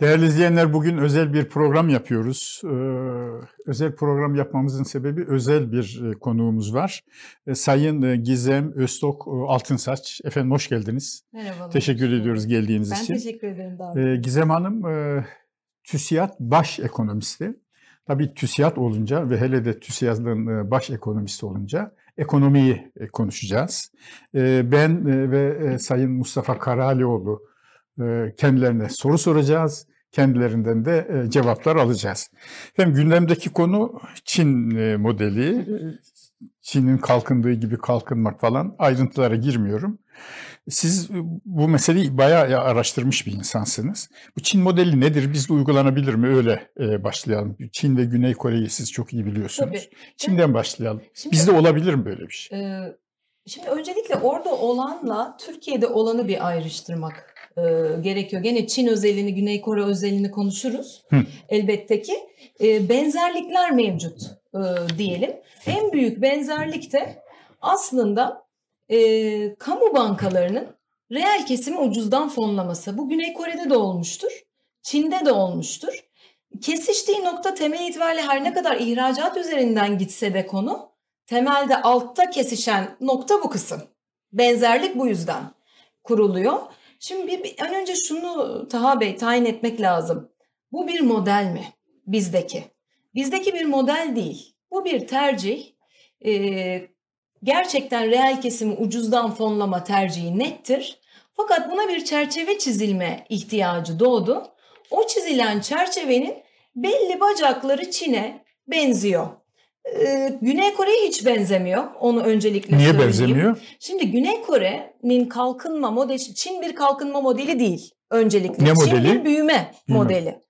Değerli izleyenler bugün özel bir program yapıyoruz. Ee, özel program yapmamızın sebebi özel bir e, konuğumuz var. Ee, Sayın e, Gizem Öztok e, Altınsaç. Efendim hoş geldiniz. Merhaba. Teşekkür ediyoruz geldiğiniz ben için. Ben teşekkür ederim. Ee, Gizem Hanım e, TÜSİAD baş ekonomisti. Tabii TÜSİAD olunca ve hele de TÜSİAD'ın e, baş ekonomisti olunca ekonomiyi e, konuşacağız. E, ben e, ve e, Sayın Mustafa Karalioğlu e, kendilerine soru soracağız. Kendilerinden de e, cevaplar alacağız. Hem gündemdeki konu Çin e, modeli. Çin'in kalkındığı gibi kalkınmak falan ayrıntılara girmiyorum. Siz bu meseleyi bayağı araştırmış bir insansınız. Bu Çin modeli nedir? Bizde uygulanabilir mi? Öyle başlayalım. Çin ve Güney Kore'yi siz çok iyi biliyorsunuz. Tabii. Çin'den başlayalım. Şimdi, Bizde olabilir mi böyle bir şey? E, şimdi öncelikle orada olanla Türkiye'de olanı bir ayrıştırmak e, gerekiyor. Gene Çin özelliğini, Güney Kore özelliğini konuşuruz. Hı. Elbette ki e, benzerlikler mevcut e, diyelim. En büyük benzerlik de aslında e, kamu bankalarının reel kesimi ucuzdan fonlaması. Bu Güney Kore'de de olmuştur. Çin'de de olmuştur. Kesiştiği nokta temel itibariyle her ne kadar ihracat üzerinden gitse de konu temelde altta kesişen nokta bu kısım. Benzerlik bu yüzden kuruluyor. Şimdi bir, bir önce şunu Taha Bey tayin etmek lazım. Bu bir model mi bizdeki? Bizdeki bir model değil. Bu bir tercih. Ee, gerçekten reel kesimi ucuzdan fonlama tercihi nettir. Fakat buna bir çerçeve çizilme ihtiyacı doğdu. O çizilen çerçevenin belli bacakları Çin'e benziyor. Ee, Güney Kore'ye hiç benzemiyor. Onu öncelikle Niye söyleyeyim. benzemiyor? Şimdi Güney Kore'nin kalkınma modeli, Çin bir kalkınma modeli değil öncelikle. Ne Çin modeli? bir büyüme Bilmem. modeli.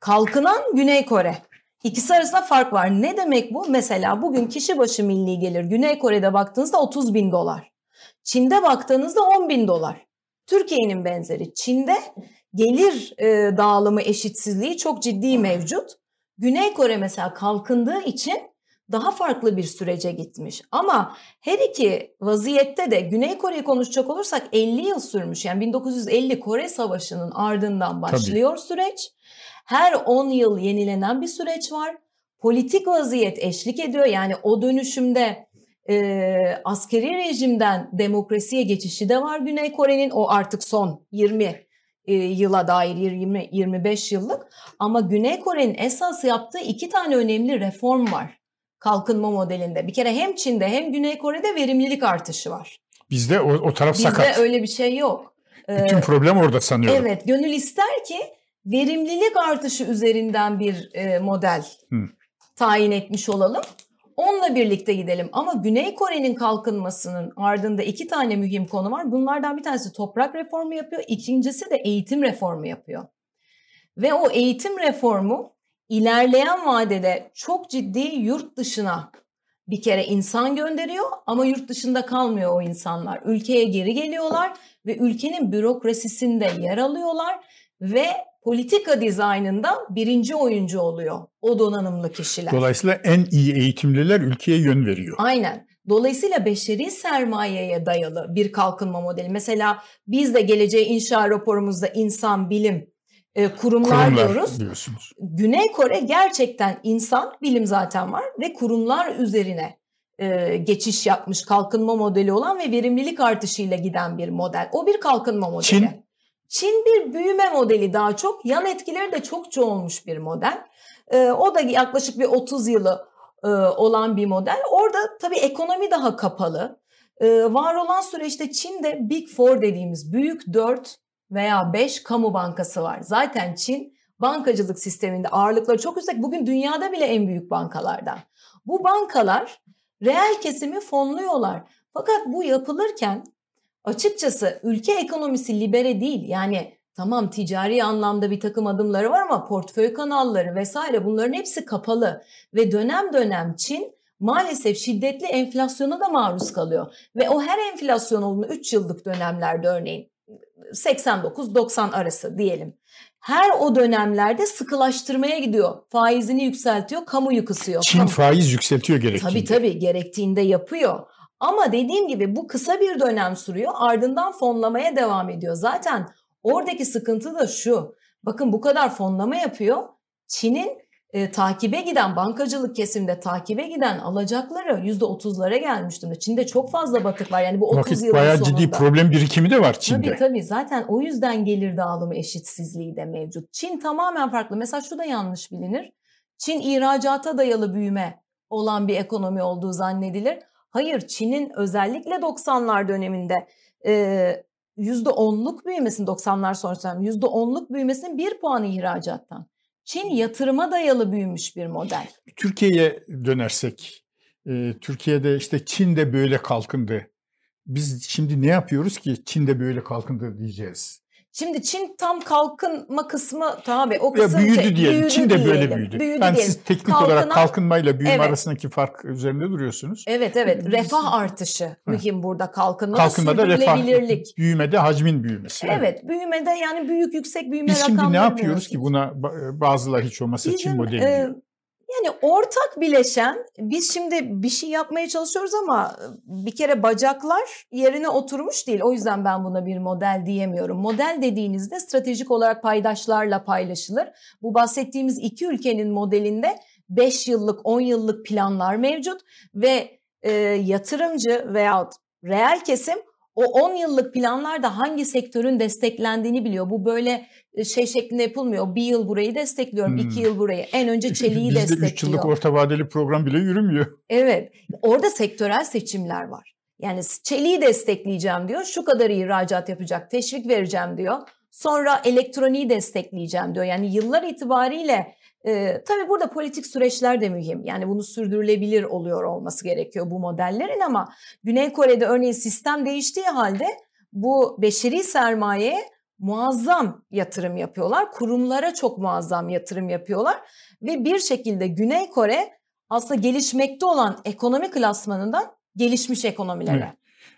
Kalkınan Güney Kore. İkisi arasında fark var. Ne demek bu? Mesela bugün kişi başı milli gelir Güney Kore'de baktığınızda 30 bin dolar. Çin'de baktığınızda 10 bin dolar. Türkiye'nin benzeri. Çin'de gelir e, dağılımı eşitsizliği çok ciddi mevcut. Güney Kore mesela kalkındığı için daha farklı bir sürece gitmiş. Ama her iki vaziyette de Güney Kore'yi konuşacak olursak 50 yıl sürmüş. Yani 1950 Kore Savaşı'nın ardından başlıyor Tabii. süreç. Her 10 yıl yenilenen bir süreç var. Politik vaziyet eşlik ediyor. Yani o dönüşümde e, askeri rejimden demokrasiye geçişi de var Güney Kore'nin. O artık son 20 e, yıla dair 20-25 yıllık. Ama Güney Kore'nin esas yaptığı iki tane önemli reform var kalkınma modelinde. Bir kere hem Çin'de hem Güney Kore'de verimlilik artışı var. Bizde o, o taraf Bizde sakat. Bizde öyle bir şey yok. Bütün ee, problem orada sanıyorum. Evet, gönül ister ki verimlilik artışı üzerinden bir e, model Hı. tayin etmiş olalım. Onunla birlikte gidelim. Ama Güney Kore'nin kalkınmasının ardında iki tane mühim konu var. Bunlardan bir tanesi toprak reformu yapıyor. İkincisi de eğitim reformu yapıyor. Ve o eğitim reformu ilerleyen vadede çok ciddi yurt dışına bir kere insan gönderiyor ama yurt dışında kalmıyor o insanlar. Ülkeye geri geliyorlar ve ülkenin bürokrasisinde yer alıyorlar ve politika dizaynında birinci oyuncu oluyor o donanımlı kişiler. Dolayısıyla en iyi eğitimliler ülkeye yön veriyor. Aynen. Dolayısıyla beşeri sermayeye dayalı bir kalkınma modeli. Mesela biz de geleceğe inşa raporumuzda insan, bilim, e, kurumlar, kurumlar diyoruz. Diyorsunuz. Güney Kore gerçekten insan bilim zaten var ve kurumlar üzerine e, geçiş yapmış kalkınma modeli olan ve verimlilik artışıyla giden bir model. O bir kalkınma modeli. Çin? Çin bir büyüme modeli daha çok. Yan etkileri de çokça olmuş bir model. E, o da yaklaşık bir 30 yılı e, olan bir model. Orada tabii ekonomi daha kapalı. E, var olan süreçte Çin'de Big Four dediğimiz büyük dört veya 5 kamu bankası var. Zaten Çin bankacılık sisteminde ağırlıkları çok yüksek. Bugün dünyada bile en büyük bankalardan. Bu bankalar reel kesimi fonluyorlar. Fakat bu yapılırken açıkçası ülke ekonomisi libere değil. Yani tamam ticari anlamda bir takım adımları var ama portföy kanalları vesaire bunların hepsi kapalı. Ve dönem dönem Çin maalesef şiddetli enflasyona da maruz kalıyor. Ve o her enflasyon olduğunda 3 yıllık dönemlerde örneğin 89-90 arası diyelim. Her o dönemlerde sıkılaştırmaya gidiyor. Faizini yükseltiyor, kamuyu kısıyor. Çin Kamu... faiz yükseltiyor gerektiğinde. Tabii tabii gerektiğinde yapıyor. Ama dediğim gibi bu kısa bir dönem sürüyor ardından fonlamaya devam ediyor. Zaten oradaki sıkıntı da şu. Bakın bu kadar fonlama yapıyor. Çin'in e, takibe giden bankacılık kesiminde takibe giden alacakları yüzde otuzlara gelmiş durumda. Çin'de çok fazla batık var. Yani bu 30 Vakit yılın bayağı sonunda. ciddi problem birikimi de var Çin'de. Tabii tabii zaten o yüzden gelir dağılımı eşitsizliği de mevcut. Çin tamamen farklı. Mesela şu da yanlış bilinir. Çin ihracata dayalı büyüme olan bir ekonomi olduğu zannedilir. Hayır Çin'in özellikle 90'lar döneminde e, %10'luk büyümesinin 90'lar sonrası %10'luk büyümesinin bir puanı ihracattan. Çin yatırıma dayalı büyümüş bir model. Türkiye'ye dönersek, e, Türkiye'de işte Çin de böyle kalkındı. Biz şimdi ne yapıyoruz ki Çin de böyle kalkındı diyeceğiz. Şimdi Çin tam kalkınma kısmı tabii o Ya kısım büyüdü şey, diyelim. büyüdü Çin de böyle büyüdü. büyüdü yani diyelim. siz teknik olarak Kalkınan- kalkınmayla büyüme Evet. arasındaki fark üzerinde duruyorsunuz. Evet evet Biz- refah artışı mühim burada kalkınma Kalkınmada refah, büyümede hacmin büyümesi. Evet büyümede yani büyük yüksek büyüme Biz şimdi ne rakamları yapıyoruz ki buna ba- bazıları hiç olmazsa Çin Bizim, modeli e. yani ortak bileşen biz şimdi bir şey yapmaya çalışıyoruz ama bir kere bacaklar yerine oturmuş değil. O yüzden ben buna bir model diyemiyorum. Model dediğinizde stratejik olarak paydaşlarla paylaşılır. Bu bahsettiğimiz iki ülkenin modelinde 5 yıllık 10 yıllık planlar mevcut ve e, yatırımcı veyahut reel kesim o 10 yıllık planlarda hangi sektörün desteklendiğini biliyor. Bu böyle e, şey şeklinde yapılmıyor. Bir yıl burayı destekliyorum, Hmm. iki yıl burayı. En önce çeliği Bizde destekliyor. 3 yıllık orta vadeli program bile yürümüyor. Evet. Orada sektörel seçimler var. Yani çeliği destekleyeceğim diyor. Şu kadar ihracat yapacak. Teşvik vereceğim diyor. Sonra elektroniği destekleyeceğim diyor. Yani yıllar itibariyle e, tabii burada politik süreçler de mühim. Yani bunu sürdürülebilir oluyor olması gerekiyor bu modellerin ama Güney Kore'de örneğin sistem değiştiği halde bu beşeri sermayeye muazzam yatırım yapıyorlar. Kurumlara çok muazzam yatırım yapıyorlar ve bir şekilde Güney Kore aslında gelişmekte olan ekonomi klasmanından gelişmiş ekonomilere Evet.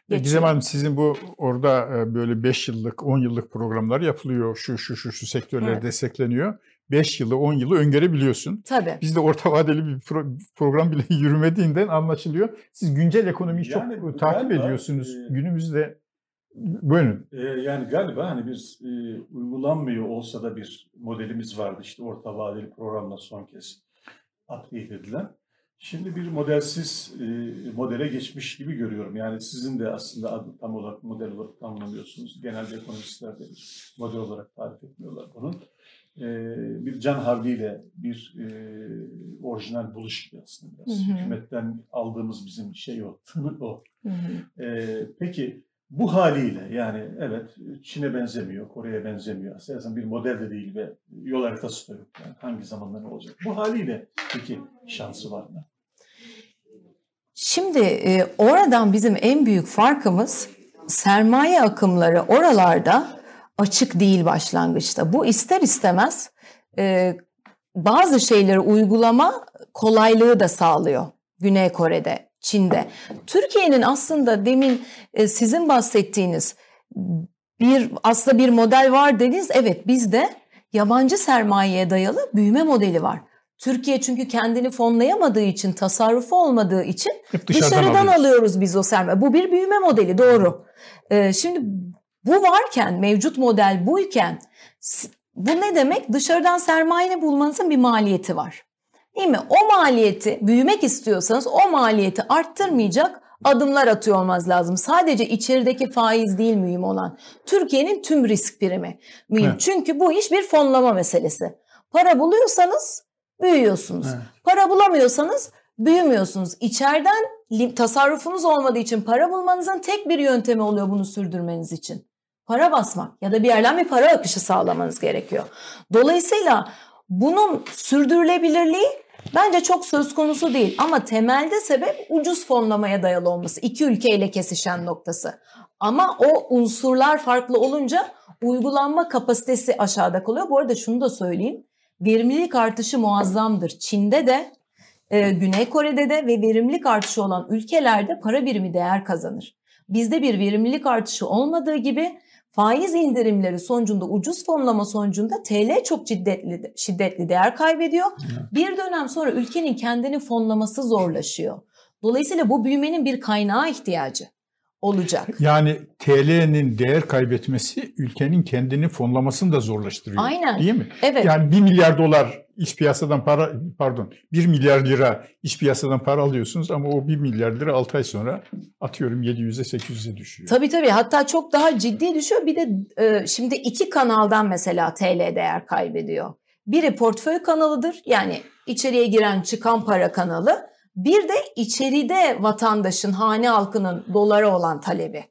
geçiyor. Gizem Hanım sizin bu orada e, böyle 5 yıllık 10 yıllık programlar yapılıyor. Şu şu şu şu sektörler Evet. destekleniyor. 5 yılı 10 yılı öngörebiliyorsun. Tabii. Bizde orta vadeli bir pro- program bile yürümediğinden anlaşılıyor. Siz güncel ekonomiyi çok Yani e, takip galiba, ediyorsunuz. e, Günümüzde buyurun. Ee, yani galiba hani bir e, uygulanmıyor olsa da bir modelimiz vardı işte orta vadeli programla son kez update edilen. Şimdi bir modelsiz e, modele geçmiş gibi görüyorum. Yani sizin de aslında adı tam olarak model olarak tanımlamıyorsunuz. Genelde ekonomistler de model olarak tarif etmiyorlar bunu. E, bir can havliyle bir e, orijinal buluş gibi aslında biraz. Hı hı. Hükümetten aldığımız bizim şey o, tını o. Hı hı. Ee, peki bu haliyle yani evet Çin'e benzemiyor, Kore'ye benzemiyor. Aslında bir model de değil ve yol haritası da yok. Yani hangi zamanda ne olacak? Bu haliyle peki şansı var mı? Şimdi e, oradan bizim en büyük farkımız sermaye akımları oralarda açık değil başlangıçta. Bu ister istemez e, bazı şeyleri uygulama kolaylığı da sağlıyor Güney Kore'de, Çin'de. Türkiye'nin aslında demin e, sizin bahsettiğiniz bir aslında bir model var dediniz. Evet bizde yabancı sermayeye dayalı büyüme modeli var. Türkiye çünkü kendini fonlayamadığı için, tasarrufu olmadığı için Hep dışarıdan, Dışarıdan alıyoruz. alıyoruz biz o sermaye. Bu bir büyüme modeli doğru. Ee, şimdi bu varken, mevcut model buyken bu ne demek? Dışarıdan sermaye bulmanızın bir maliyeti var. Değil mi? O maliyeti büyümek istiyorsanız o maliyeti arttırmayacak adımlar atıyor olmaz lazım. Sadece içerideki faiz değil mühim olan. Türkiye'nin tüm risk primi mühim. Evet. Çünkü bu iş bir fonlama meselesi. Para buluyorsanız büyüyorsunuz. Evet. Para bulamıyorsanız büyümüyorsunuz. İçeriden tasarrufunuz olmadığı için para bulmanızın tek bir yöntemi oluyor bunu sürdürmeniz için. Para basmak ya da bir yerden bir para akışı sağlamanız gerekiyor. Dolayısıyla bunun sürdürülebilirliği bence çok söz konusu değil. Ama temelde sebep ucuz fonlamaya dayalı olması. İki ülkeyle kesişen noktası. Ama o unsurlar farklı olunca uygulanma kapasitesi aşağıda kalıyor. Bu arada şunu da söyleyeyim. Verimlilik artışı muazzamdır. Çin'de de, e, Güney Kore'de de ve verimlilik artışı olan ülkelerde para birimi değer kazanır. Bizde bir verimlilik artışı olmadığı gibi faiz indirimleri sonucunda ucuz fonlama sonucunda TL çok şiddetli şiddetli değer kaybediyor. Bir dönem sonra ülkenin kendini fonlaması zorlaşıyor. Dolayısıyla bu büyümenin bir kaynağa ihtiyacı. Olacak. Yani TL'nin değer kaybetmesi ülkenin kendini fonlamasını da zorlaştırıyor. Aynen. Değil mi? Evet. Yani 1 milyar dolar iç piyasadan para pardon 1 milyar lira iç piyasadan para alıyorsunuz ama o 1 milyar lira 6 ay sonra atıyorum 700'e 800'e düşüyor. Tabii tabii hatta çok daha ciddi düşüyor. Bir de e, şimdi iki kanaldan mesela TL değer kaybediyor. Biri portföy kanalıdır yani içeriye giren çıkan para kanalı. Bir de içeride vatandaşın, hane halkının dolara olan talebi.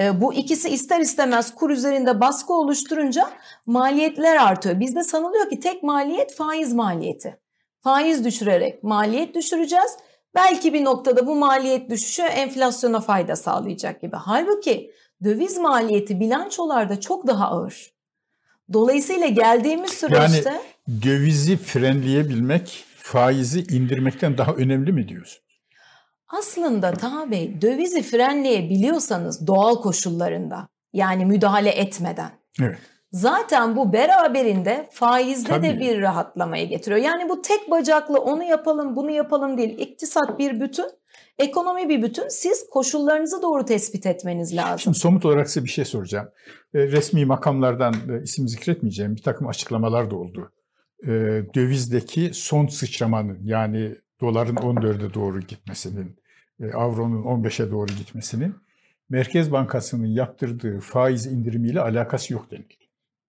E, bu ikisi ister istemez kur üzerinde baskı oluşturunca maliyetler artıyor. Bizde sanılıyor ki tek maliyet faiz maliyeti. Faiz düşürerek maliyet düşüreceğiz. Belki bir noktada bu maliyet düşüşü enflasyona fayda sağlayacak gibi. Halbuki döviz maliyeti bilançolarda çok daha ağır. Dolayısıyla geldiğimiz süreçte... Yani dövizi frenleyebilmek faizi indirmekten daha önemli mi diyorsun? Aslında Taha Bey dövizi frenleyebiliyorsanız doğal koşullarında yani müdahale etmeden. Evet. Zaten bu beraberinde faizde Tabii. de bir rahatlamayı getiriyor. Yani bu tek bacaklı onu yapalım bunu yapalım değil. İktisat bir bütün, ekonomi bir bütün. Siz koşullarınızı doğru tespit etmeniz lazım. Şimdi somut olarak size bir şey soracağım. E, resmi makamlardan e, isim zikretmeyeceğim bir takım açıklamalar da oldu. E, dövizdeki son sıçramanın yani doların 14'e doğru gitmesinin, e, avronun 15'e doğru gitmesinin Merkez Bankası'nın yaptırdığı faiz indirimiyle alakası yok denildi.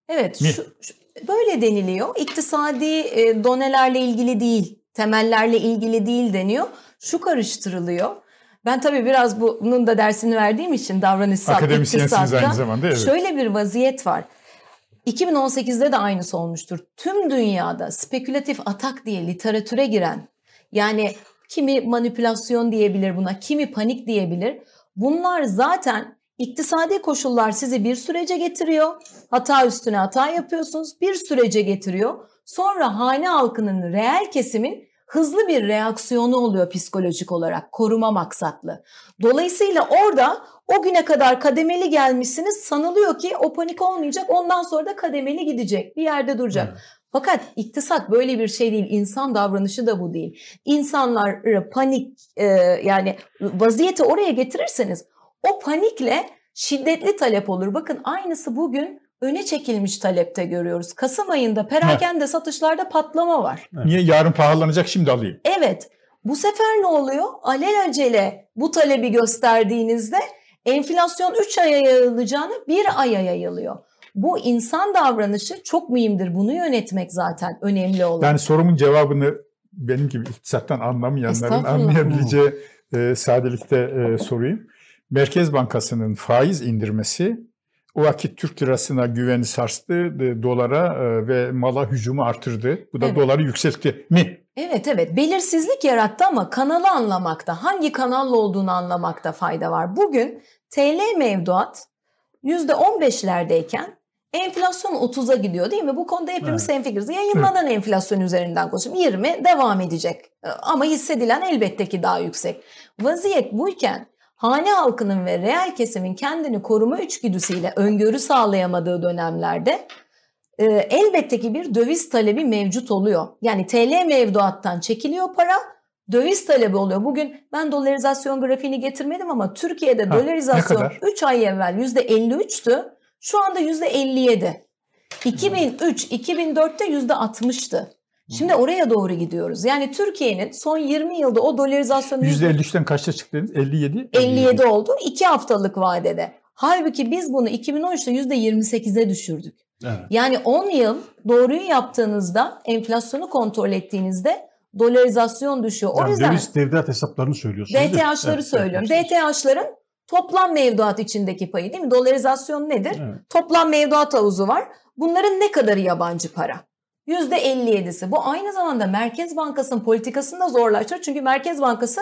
Evet, Mi? şu, şu- böyle deniliyor. İktisadi e, donelerle ilgili değil, temellerle ilgili değil deniyor. Şu karıştırılıyor. Ben tabii biraz bunun da dersini verdiğim için davranışsal iktisatta aynı zamanda evet. şöyle bir vaziyet var. 2018'de de aynısı olmuştur. Tüm dünyada spekülatif atak diye literatüre giren yani kimi manipülasyon diyebilir buna, kimi panik diyebilir. Bunlar zaten iktisadi koşullar sizi bir sürece getiriyor. Hata üstüne hata yapıyorsunuz. Bir sürece getiriyor. Sonra hane halkının reel kesimin hızlı bir reaksiyonu oluyor psikolojik olarak koruma maksatlı. Dolayısıyla orada o güne kadar kademeli gelmişsiniz sanılıyor ki o panik olmayacak ondan sonra da kademeli gidecek bir yerde duracak. Evet. Fakat iktisat böyle bir şey değil. İnsan davranışı da bu değil. İnsanları panik e, yani vaziyeti oraya getirirseniz o panikle şiddetli talep olur. Bakın aynısı bugün öne çekilmiş talepte görüyoruz. Kasım ayında perakende satışlarda patlama var. Niye yarın pahalanacak şimdi alayım? Evet. Bu sefer ne oluyor? Alelacele bu talebi gösterdiğinizde enflasyon 3 aya yayılacağını 1 aya yayılıyor. Bu insan davranışı çok mühimdir. Bunu yönetmek zaten önemli olan. Yani sorumun cevabını benim gibi iktisattan anlamayanların anlayabileceği e, sadelikte e, sorayım. Merkez Bankası'nın faiz indirmesi o vakit Türk lirasına güveni sarstı, e, dolara e, ve mala hücumu artırdı. Bu da Evet. doları yükseltti mi? Evet evet belirsizlik yarattı ama kanalı anlamakta, hangi kanalla olduğunu anlamakta fayda var. Bugün TL mevduat %15'lerdeyken enflasyon 30'a gidiyor değil mi? Bu konuda hepimiz hemfikiriz. Yayınlanan enflasyon üzerinden konuşayım. 20 devam edecek Ee, ama hissedilen elbette ki daha yüksek. Vaziyet buyken hane halkının ve reel kesimin kendini koruma içgüdüsüyle öngörü sağlayamadığı dönemlerde e, elbette ki bir döviz talebi mevcut oluyor. Yani TL mevduattan çekiliyor para, döviz talebi oluyor. Bugün ben dolarizasyon grafiğini getirmedim ama Türkiye'de Ha, dolarizasyon kadar? 3 ay evvel %53'tü. Şu anda %57. 2003, 2004'te %60'tı. Şimdi oraya doğru gidiyoruz. Yani Türkiye'nin son 20 yılda o dolarizasyonu %53'ten kaçta çıktı dediniz? 57? 57 oldu 2 haftalık vadede. Halbuki biz bunu 2013'te %28'e düşürdük. Evet. Yani 10 yıl doğruyu yaptığınızda, enflasyonu kontrol ettiğinizde dolarizasyon düşüyor. O Yani yüzden döviz devlet hesaplarını söylüyorsunuz. DTH'ları Evet, söylüyorum. DTH'ları. DTH'ların toplam mevduat içindeki payı değil mi? Dolarizasyon nedir? Evet. Toplam mevduat havuzu var. Bunların ne kadarı yabancı para? %57'si. Bu aynı zamanda Merkez Bankası'nın politikasını da zorlaştırır. Çünkü Merkez Bankası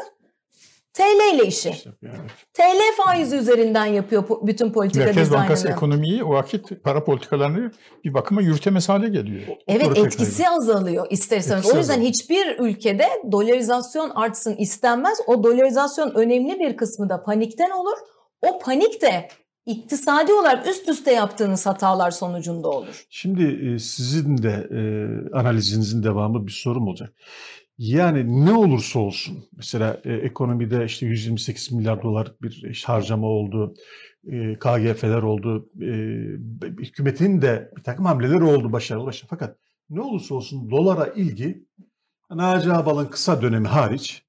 TL ile işi. İşte yani. TL faizi üzerinden yapıyor po- bütün politika Merkez Bankası dizaynını. ekonomiyi o vakit para politikalarını bir bakıma yürütemez hale geliyor. Evet Otorite etkisi azalıyor ister istemez. O yüzden azalıyor. hiçbir ülkede dolarizasyon artsın istenmez. O dolarizasyon önemli bir kısmı da panikten olur. O panik de iktisadi olarak üst üste yaptığınız hatalar sonucunda olur. Şimdi e, sizin de e, analizinizin devamı bir sorum olacak. Yani ne olursa olsun mesela e, ekonomide işte 128 milyar dolar bir işte harcama oldu. E, KGF'ler oldu. E, hükümetin de bir takım hamleleri oldu başarılı başarılı. Fakat ne olursa olsun dolara ilgi Naci Abal'ın kısa dönemi hariç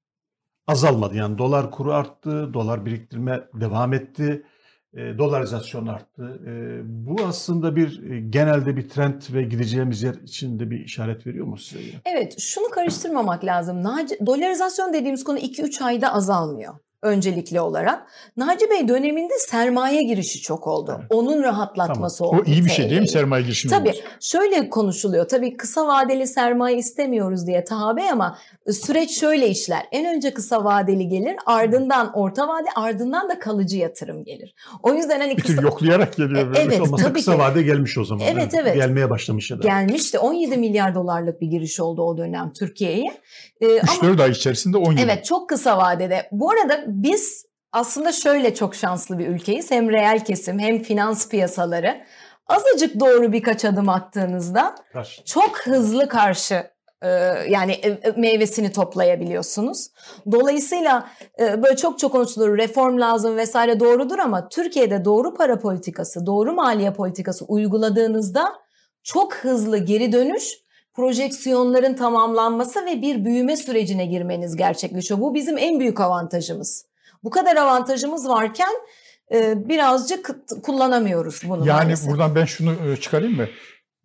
azalmadı. Yani dolar kuru arttı, dolar biriktirme devam etti, e, dolarizasyon arttı. E, bu aslında bir e, genelde bir trend ve gideceğimiz yer içinde bir işaret veriyor mu size? Evet, şunu karıştırmamak lazım. Naci, dolarizasyon dediğimiz konu 2-3 ayda azalmıyor öncelikli olarak. Naci Bey döneminde sermaye girişi çok oldu. Evet. Onun rahatlatması tamam. oldu. O iyi bir şey değil mi sermaye girişi? Tabii. Olması. Şöyle konuşuluyor. Tabii kısa vadeli sermaye istemiyoruz diye tabi ama süreç şöyle işler. En önce kısa vadeli gelir, ardından orta vade, ardından da kalıcı yatırım gelir. O yüzden hani bir tür yoklayarak geliyor. E, evet, olmasa tabii kısa ki. vade gelmiş o zaman. Evet, evet. Gelmeye başlamış ya da. Gelmişti. 17 milyar dolarlık bir giriş oldu o dönem Türkiye'ye. Ee, 3-4 ay içerisinde 17. Evet, çok kısa vadede. Bu arada biz aslında şöyle çok şanslı bir ülkeyiz. Hem reel kesim hem finans piyasaları. Azıcık doğru birkaç adım attığınızda Karşı. çok hızlı karşı e, yani e, meyvesini toplayabiliyorsunuz. Dolayısıyla e, böyle çok çok konuşulur reform lazım vesaire doğrudur ama Türkiye'de doğru para politikası, doğru maliye politikası uyguladığınızda çok hızlı geri dönüş projeksiyonların tamamlanması ve bir büyüme sürecine girmeniz gerçekleşiyor. Bu bizim en büyük avantajımız. Bu kadar avantajımız varken e, birazcık kullanamıyoruz bunu Yani maalesef. buradan ben şunu e, çıkarayım mı?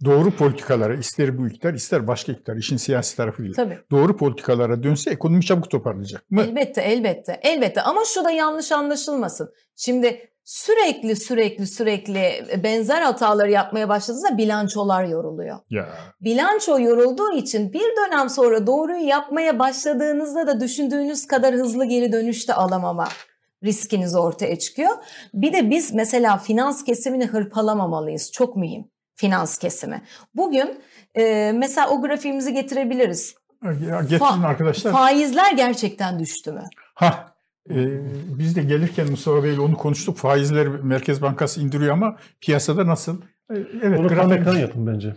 Doğru politikalara ister bu iktidar ister başka iktidar işin siyasi tarafı değil. Tabii. Doğru politikalara dönse ekonomi çabuk toparlayacak mı? Elbette elbette elbette ama şu da yanlış anlaşılmasın. Şimdi sürekli sürekli sürekli benzer hataları yapmaya başladığınızda bilançolar yoruluyor. Ya. Bilanço yorulduğu için bir dönem sonra doğruyu yapmaya başladığınızda da düşündüğünüz kadar hızlı geri dönüş de alamama riskiniz ortaya çıkıyor. Bir de biz mesela finans kesimini hırpalamamalıyız. Çok mühim finans kesimi. Bugün e, mesela o grafiğimizi getirebiliriz. Getirin Fa- arkadaşlar. Faizler gerçekten düştü mü? Ha ee, biz de gelirken Mustafa Bey ile onu konuştuk. Faizleri Merkez Bankası indiriyor ama piyasada nasıl? Ee, evet. Onu tam ekran yapın bence.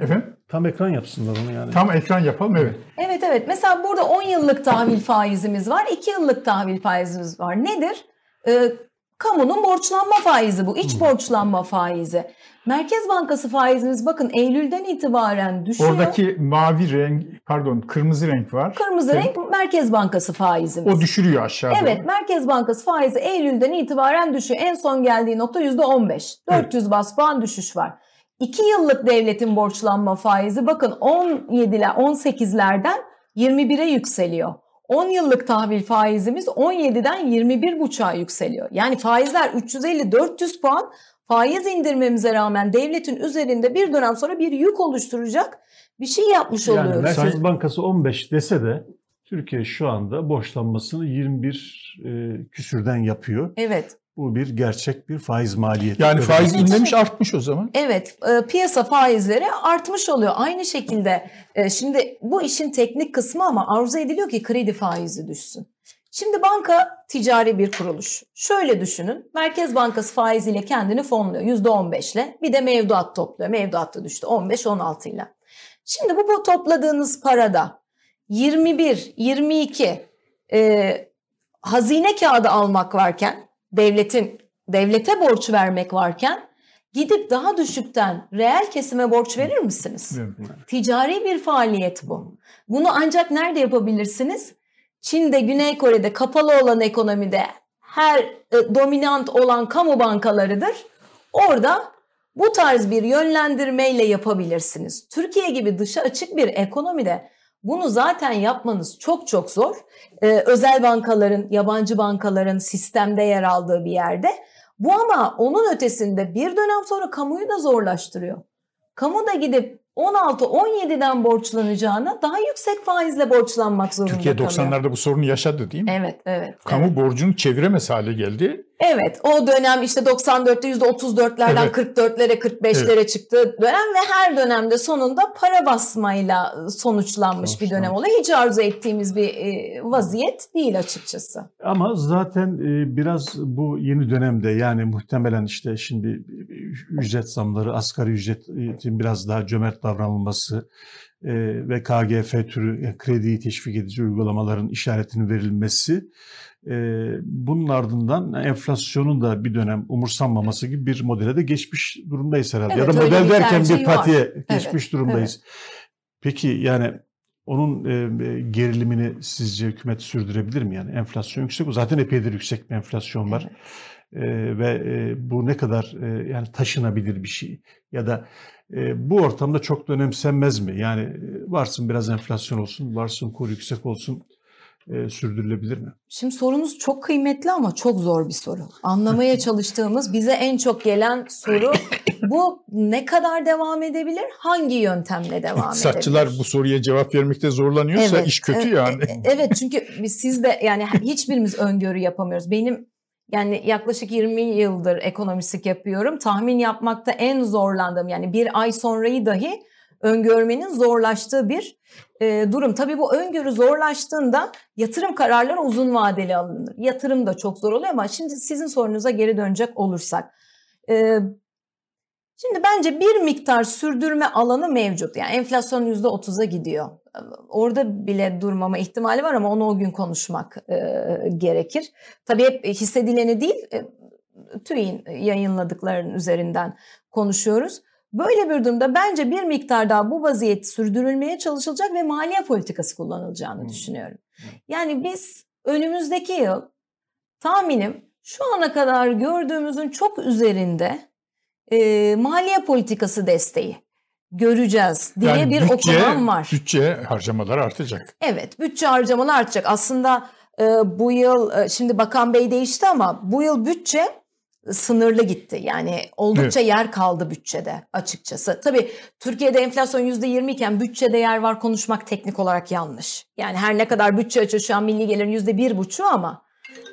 Efendim? Tam ekran yapsınlar onu yani. Tam ekran yapalım evet. Evet evet. Mesela burada 10 yıllık tahvil faizimiz var. 2 yıllık tahvil faizimiz var. Nedir? Ee, kamunun borçlanma faizi bu. iç borçlanma faizi. Merkez Bankası faizimiz bakın Eylül'den itibaren düşüyor. Oradaki mavi renk, pardon kırmızı renk var. Kırmızı evet. renk Merkez Bankası faizimiz. O düşürüyor aşağıda. Evet Merkez Bankası faizi Eylül'den itibaren düşüyor. En son geldiği nokta %15. 400 evet. bas puan düşüş var. 2 yıllık devletin borçlanma faizi bakın 17'ler 18'lerden 21'e yükseliyor. 10 yıllık tahvil faizimiz 17'den 21,5'a yükseliyor. Yani faizler 350-400 puan faiz indirmemize rağmen devletin üzerinde bir dönem sonra bir yük oluşturacak bir şey yapmış yani oluyoruz. Merkez Bankası 15 dese de Türkiye şu anda borçlanmasını 21 e, küsürden yapıyor. Evet. Bu bir gerçek bir faiz maliyeti. Yani faiz inlemiş artmış o zaman. Evet e, piyasa faizleri artmış oluyor. Aynı şekilde e, şimdi bu işin teknik kısmı ama arzu ediliyor ki kredi faizi düşsün. Şimdi banka ticari bir kuruluş. Şöyle düşünün. Merkez Bankası faiziyle kendini fonluyor %15 ile. Bir de mevduat topluyor. Mevduat da düştü 15-16 ile. Şimdi bu, bu topladığınız parada 21, 22 e, hazine kağıdı almak varken devletin devlete borç vermek varken gidip daha düşükten reel kesime borç verir misiniz? Evet. Ticari bir faaliyet bu. Bunu ancak nerede yapabilirsiniz? Çin'de, Güney Kore'de kapalı olan ekonomide her e, dominant olan kamu bankalarıdır. Orada bu tarz bir yönlendirmeyle yapabilirsiniz. Türkiye gibi dışa açık bir ekonomide bunu zaten yapmanız çok çok zor. Ee, özel bankaların, yabancı bankaların sistemde yer aldığı bir yerde. Bu ama onun ötesinde bir dönem sonra kamuyu da zorlaştırıyor. Kamu da gidip 16-17'den borçlanacağına daha yüksek faizle borçlanmak zorunda Türkiye kalıyor. 90'larda bu sorunu yaşadı değil mi? Evet, evet. Kamu evet. borcunu çeviremez hale geldi. Evet, o dönem işte 94'te %34'lerden evet. 44'lere 45'lere evet. çıktı dönem ve her dönemde sonunda para basmayla sonuçlanmış Sonuçlanmış. bir dönem oluyor. Hiç arzu ettiğimiz bir vaziyet değil açıkçası. Ama zaten biraz bu yeni dönemde yani muhtemelen işte şimdi ücret zamları, asgari ücretin biraz daha cömert davranılması e, ve KGF türü yani krediyi teşvik edici uygulamaların işaretinin verilmesi e, bunun ardından enflasyonun da bir dönem umursanmaması gibi bir modele de geçmiş durumdayız herhalde. Evet, ya da model derken bir patiye var. geçmiş evet, durumdayız. Evet. Peki yani onun e, gerilimini sizce hükümet sürdürebilir mi? Yani enflasyon yüksek. Zaten epeydir yüksek bir enflasyon var. Evet. E, ve e, bu ne kadar e, yani taşınabilir bir şey ya da e, bu ortamda çok da önemsenmez mi? Yani e, varsın biraz enflasyon olsun, varsın kur yüksek olsun e, sürdürülebilir mi? Şimdi sorunuz çok kıymetli ama çok zor bir soru. Anlamaya çalıştığımız, bize en çok gelen soru bu ne kadar devam edebilir? Hangi yöntemle devam edebilir? Satçılar bu soruya cevap vermekte zorlanıyorsa evet, iş kötü evet, yani. Evet çünkü siz de yani hiçbirimiz öngörü yapamıyoruz. Benim yani yaklaşık 20 yıldır ekonomistlik yapıyorum. Tahmin yapmakta en zorlandığım yani bir ay sonrayı dahi öngörmenin zorlaştığı bir e, durum. Tabii bu öngörü zorlaştığında yatırım kararları uzun vadeli alınır. Yatırım da çok zor oluyor ama şimdi sizin sorunuza geri dönecek olursak. E, şimdi bence bir miktar sürdürme alanı mevcut. Yani enflasyon %30'a gidiyor. Orada bile durmama ihtimali var ama onu o gün konuşmak e, gerekir. Tabii hep hissedileni değil, e, TÜİ'nin yayınladıklarının üzerinden konuşuyoruz. Böyle bir durumda bence bir miktar daha bu vaziyet sürdürülmeye çalışılacak ve maliye politikası kullanılacağını hmm. düşünüyorum. Yani biz önümüzdeki yıl tahminim şu ana kadar gördüğümüzün çok üzerinde e, maliye politikası desteği göreceğiz diye yani bir bütçe, okumam var. Bütçe harcamalar artacak. Evet, bütçe harcamalar artacak. Aslında e, bu yıl e, şimdi Bakan Bey değişti ama bu yıl bütçe sınırlı gitti. Yani oldukça evet. yer kaldı bütçede açıkçası. Tabii Türkiye'de enflasyon %20 iken bütçede yer var konuşmak teknik olarak yanlış. Yani her ne kadar bütçe açığı şu an milli gelirin %1,5'u ama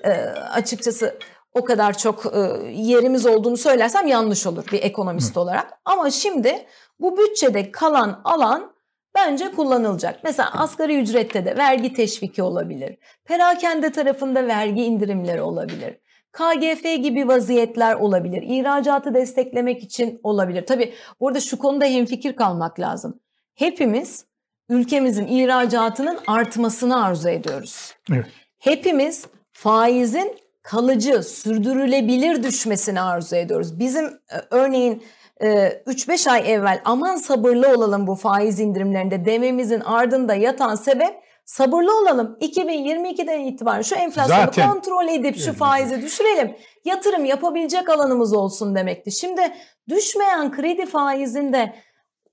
e, açıkçası o kadar çok e, yerimiz olduğunu söylersem yanlış olur bir ekonomist Hı. olarak. Ama şimdi bu bütçede kalan alan bence kullanılacak. Mesela asgari ücrette de vergi teşviki olabilir. Perakende tarafında vergi indirimleri olabilir. KGF gibi vaziyetler olabilir. İhracatı desteklemek için olabilir. Tabii burada şu konuda hemfikir kalmak lazım. Hepimiz ülkemizin ihracatının artmasını arzu ediyoruz. Evet. Hepimiz faizin kalıcı, sürdürülebilir düşmesini arzu ediyoruz. Bizim e, örneğin 3-5 e, ay evvel aman sabırlı olalım bu faiz indirimlerinde dememizin ardında yatan sebep sabırlı olalım. 2022'den itibaren şu enflasyonu Zaten, kontrol edip şu faizi düşürelim. Yatırım yapabilecek alanımız olsun demekti. Şimdi düşmeyen kredi faizinde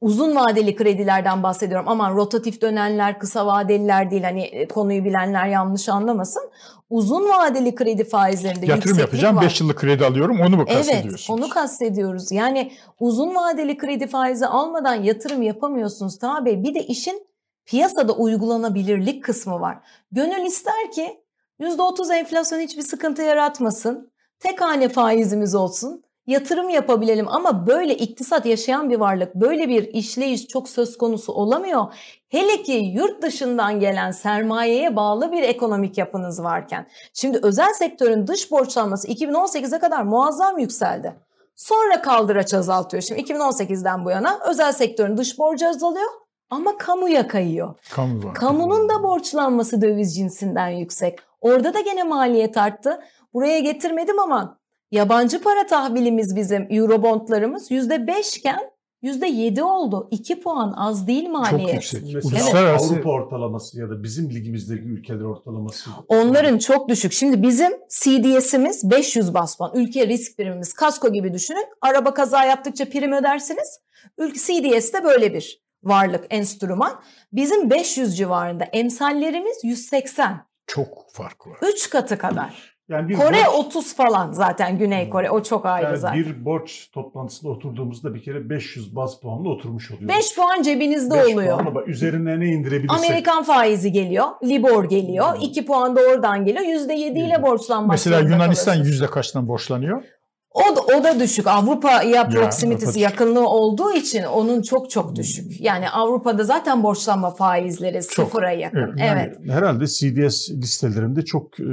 uzun vadeli kredilerden bahsediyorum. Aman rotatif dönenler, kısa vadeliler değil. Hani e, konuyu bilenler yanlış anlamasın. Uzun vadeli kredi faizlerinde Yatırım yapacağım 5 yıllık kredi alıyorum onu mu kastediyorsunuz? Evet onu kastediyoruz. Yani uzun vadeli kredi faizi almadan yatırım yapamıyorsunuz tabi. Bir de işin piyasada uygulanabilirlik kısmı var. Gönül ister ki %30 enflasyon hiçbir sıkıntı yaratmasın. Tek hane faizimiz olsun. Yatırım yapabilelim ama böyle iktisat yaşayan bir varlık, böyle bir işleyiş çok söz konusu olamıyor. Hele ki yurt dışından gelen sermayeye bağlı bir ekonomik yapınız varken. Şimdi özel sektörün dış borçlanması 2018'e kadar muazzam yükseldi. Sonra kaldıraç azaltıyor. Şimdi 2018'den bu yana özel sektörün dış borcu azalıyor ama kamuya kayıyor. Kamu var. Kamunun da borçlanması döviz cinsinden yüksek. Orada da gene maliyet arttı. Buraya getirmedim ama yabancı para tahvilimiz bizim Eurobondlarımız %5 iken %7 oldu. 2 puan az değil maliyet. Çok yüksek. Mesela evet. Avrupa ortalaması ya da bizim ligimizdeki ülkeler ortalaması. Onların çok düşük. Şimdi bizim CDS'imiz 500 bas puan. Ülke risk primimiz kasko gibi düşünün. Araba kaza yaptıkça prim ödersiniz. Ülke CDS de böyle bir varlık, enstrüman. Bizim 500 civarında, emsallerimiz 180. Çok fark var. 3 katı kadar. Yani bir Kore borç, 30 falan zaten Güney hmm. Kore o çok ayrı yani zaten. Bir borç toplantısında oturduğumuzda bir kere 500 baz puanla oturmuş oluyoruz. 5 puan cebinizde 5 oluyor. Puanla bak üzerine ne indirebilirsek. Amerikan faizi geliyor, Libor geliyor, hmm. 2 puan da oradan geliyor. %7 ile borçlanmak Mesela Yunanistan yüzde kaçtan borçlanıyor? O da, o da düşük. Avrupa'ya proximity'si Ya, yakınlığı olduğu için onun çok çok düşük. Yani Avrupa'da zaten borçlanma faizleri Çok. sıfıra yakın. Evet, Evet. yani- Herhalde CDS listelerinde çok e,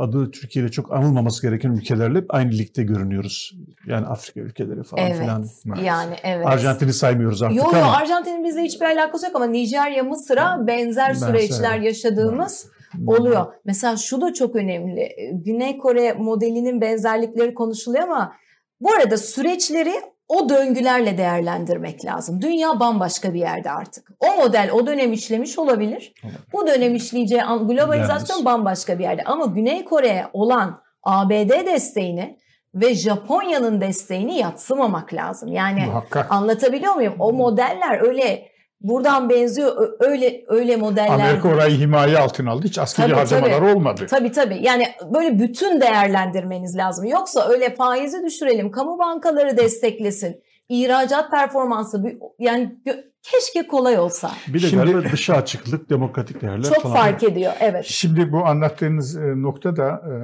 adı Türkiye'de çok anılmaması gereken ülkelerle aynı ligde görünüyoruz. Yani Afrika ülkeleri falan Evet. filan. Yani evet. Arjantin'i saymıyoruz artık Yok yok ama. Arjantin'in bizle hiçbir alakası yok ama Nijerya, Mısır'a benzer Benzer. süreçler yaşadığımız oluyor. Mesela şu da çok önemli. Güney Kore modelinin benzerlikleri konuşuluyor ama bu arada süreçleri o döngülerle değerlendirmek lazım. Dünya bambaşka bir yerde artık. O model o dönem işlemiş olabilir. Bu dönem işleyeceği globalizasyon bambaşka bir yerde. Ama Güney Kore'ye olan ABD desteğini ve Japonya'nın desteğini yatsımamak lazım. Yani Muhakkak. Anlatabiliyor muyum? O modeller öyle buradan benziyor. Öyle öyle modeller. Amerika orayı himaye altına aldı. Hiç askeri Tabii, harcamalar olmadı. Tabii tabii. Yani böyle bütün değerlendirmeniz lazım. Yoksa öyle faizi düşürelim, kamu bankaları desteklesin. ihracat performansı yani keşke kolay olsa. Bir de Şimdi- dışa açıklık, demokratik değerler Çok falan. fark ediyor. Evet. Şimdi bu anlattığınız e, noktada e,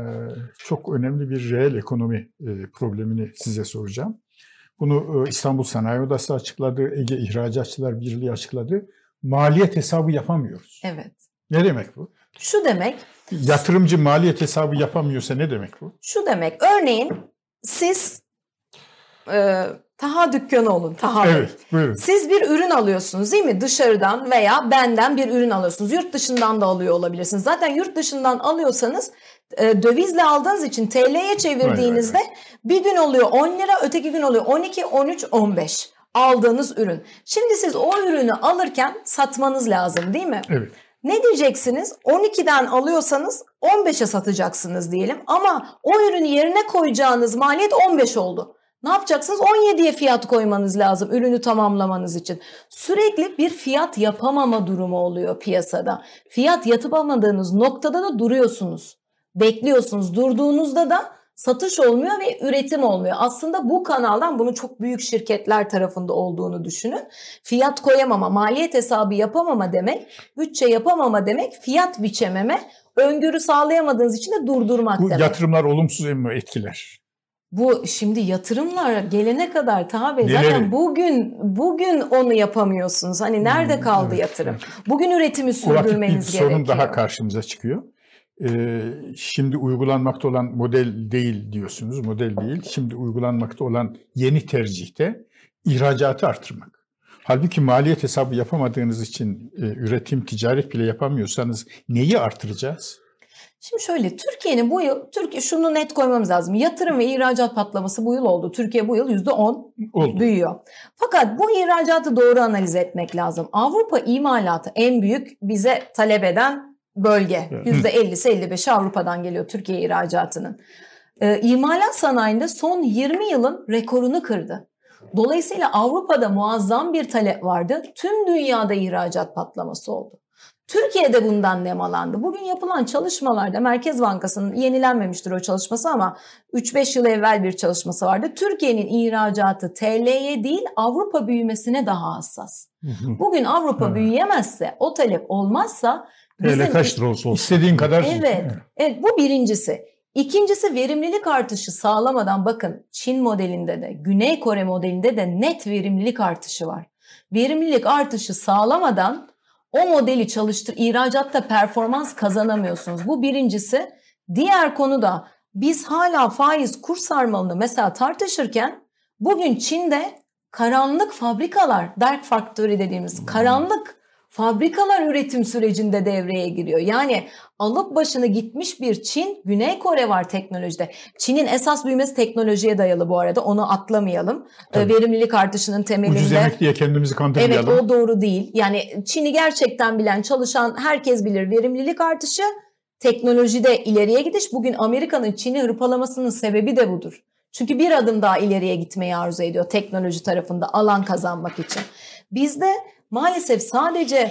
çok önemli bir reel ekonomi e, problemini size soracağım. Bunu e, İstanbul Sanayi Odası açıkladı, Ege İhracatçılar Birliği açıkladı. Maliyet hesabı yapamıyoruz. Evet. Ne demek bu? Şu demek, Yatırımcı maliyet hesabı yapamıyorsa ne demek bu? şu demek. Örneğin siz e, Taha dükkanı olun. Taha. Evet, buyurun. Siz bir ürün alıyorsunuz değil mi? Dışarıdan veya benden bir ürün alıyorsunuz. Yurt dışından da alıyor olabilirsiniz. Zaten yurt dışından alıyorsanız e, dövizle aldığınız için TL'ye çevirdiğinizde bir gün oluyor 10 lira, öteki gün oluyor 12, 13, 15 aldığınız ürün. Şimdi siz o ürünü alırken satmanız lazım değil mi? Evet. Ne diyeceksiniz? 12'den alıyorsanız 15'e satacaksınız diyelim ama o ürünü yerine koyacağınız maliyet 15 oldu. Ne yapacaksınız? 17'ye fiyat koymanız lazım ürünü tamamlamanız için. Sürekli bir fiyat yapamama durumu oluyor piyasada. Fiyat yapamadığınız noktada da duruyorsunuz. Bekliyorsunuz. Durduğunuzda da satış olmuyor ve üretim olmuyor. Aslında bu kanaldan bunu çok büyük şirketler tarafında olduğunu düşünün. Fiyat koyamama, maliyet hesabı yapamama demek, bütçe yapamama demek, fiyat biçememe, öngörü sağlayamadığınız için de durdurmak Bu demek. yatırımlar olumsuz etkiler? Bu şimdi yatırımlar gelene kadar Neleri? zaten bugün bugün onu yapamıyorsunuz. Hani nerede Hmm, kaldı evet, yatırım? evet. Bugün üretimi sürdürmeniz sorun gerekiyor. daha karşımıza çıkıyor. Ee, şimdi uygulanmakta olan model değil diyorsunuz, model değil. Şimdi uygulanmakta olan yeni tercihte ihracatı artırmak. Halbuki maliyet hesabı yapamadığınız için e, üretim, ticaret bile yapamıyorsanız neyi artıracağız? Şimdi şöyle Türkiye'nin bu yıl Türkiye şunu net koymamız lazım. Yatırım ve ihracat patlaması bu yıl oldu. Türkiye bu yıl %10 Oldu. büyüyor. Fakat bu ihracatı doğru analiz etmek lazım. Avrupa imalatı en büyük bize talep eden bölge. Evet. %50'si 55'i Avrupa'dan geliyor Türkiye ihracatının. Ee, imalat sanayinde son 20 yılın rekorunu kırdı. Dolayısıyla Avrupa'da muazzam bir talep vardı. Tüm dünyada ihracat patlaması oldu. Türkiye'de bundan nemalandı. Bugün yapılan çalışmalarda Merkez Bankası'nın yenilenmemiştir o çalışması ama 3-5 yıl evvel bir çalışması vardı. Türkiye'nin ihracatı TL'ye değil Avrupa büyümesine daha hassas. Bugün Avrupa büyüyemezse, o talep olmazsa TL bizim kaç lira olsa olsun. İstediğin kadar... Evet. Evet bu birincisi. İkincisi verimlilik artışı sağlamadan bakın Çin modelinde de Güney Kore modelinde de net verimlilik artışı var. Verimlilik artışı sağlamadan o modeli çalıştır, ihracatta performans kazanamıyorsunuz. Bu birincisi. Diğer konu da biz hala faiz kur sarmalını mesela tartışırken bugün Çin'de karanlık fabrikalar, dark factory dediğimiz karanlık fabrikalar üretim sürecinde devreye giriyor. Yani alıp başını gitmiş bir Çin, Güney Kore var teknolojide. Çin'in esas büyümesi teknolojiye dayalı bu arada. Onu atlamayalım. Tabii. Ee, Verimlilik artışının temelinde. Ucuz yemek diye kendimizi Evet kandırmayalım. o doğru değil. Yani Çin'i gerçekten bilen, çalışan herkes bilir. Verimlilik artışı, teknolojide ileriye gidiş. Bugün Amerika'nın Çin'i hırpalamasının sebebi de budur. Çünkü bir adım daha ileriye gitmeyi arzu ediyor teknoloji tarafında alan kazanmak için. Bizde maalesef sadece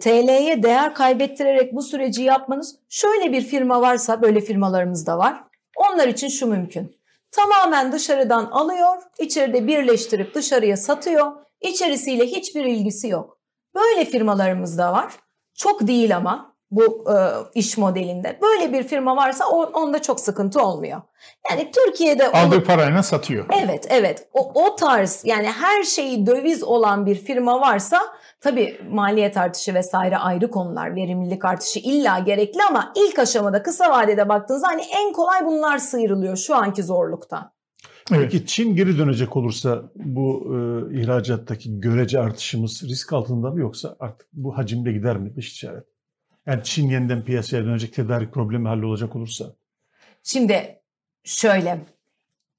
TL'ye değer kaybettirerek bu süreci yapmanız şöyle bir firma varsa böyle firmalarımız da var. Onlar için şu mümkün. Tamamen dışarıdan alıyor, içeride birleştirip dışarıya satıyor. İçerisiyle hiçbir ilgisi yok. Böyle firmalarımız da var. Çok değil ama bu e, iş modelinde. Böyle bir firma varsa o, onda çok sıkıntı olmuyor. Yani Türkiye'de aldığı onu, parayla satıyor. Evet, evet. O, o tarz yani her şeyi döviz olan bir firma varsa tabii maliyet artışı vesaire ayrı konular. Verimlilik artışı illa gerekli ama ilk aşamada kısa vadede baktığınızda hani en kolay bunlar sıyrılıyor şu anki zorluktan. Evet. Peki Çin geri dönecek olursa bu e, ihracattaki görece artışımız risk altında mı yoksa artık bu hacimde gider mi dış ticaret? Yani Çin yeniden piyasaya dönecek tedarik problemi hallolacak olursa. Şimdi şöyle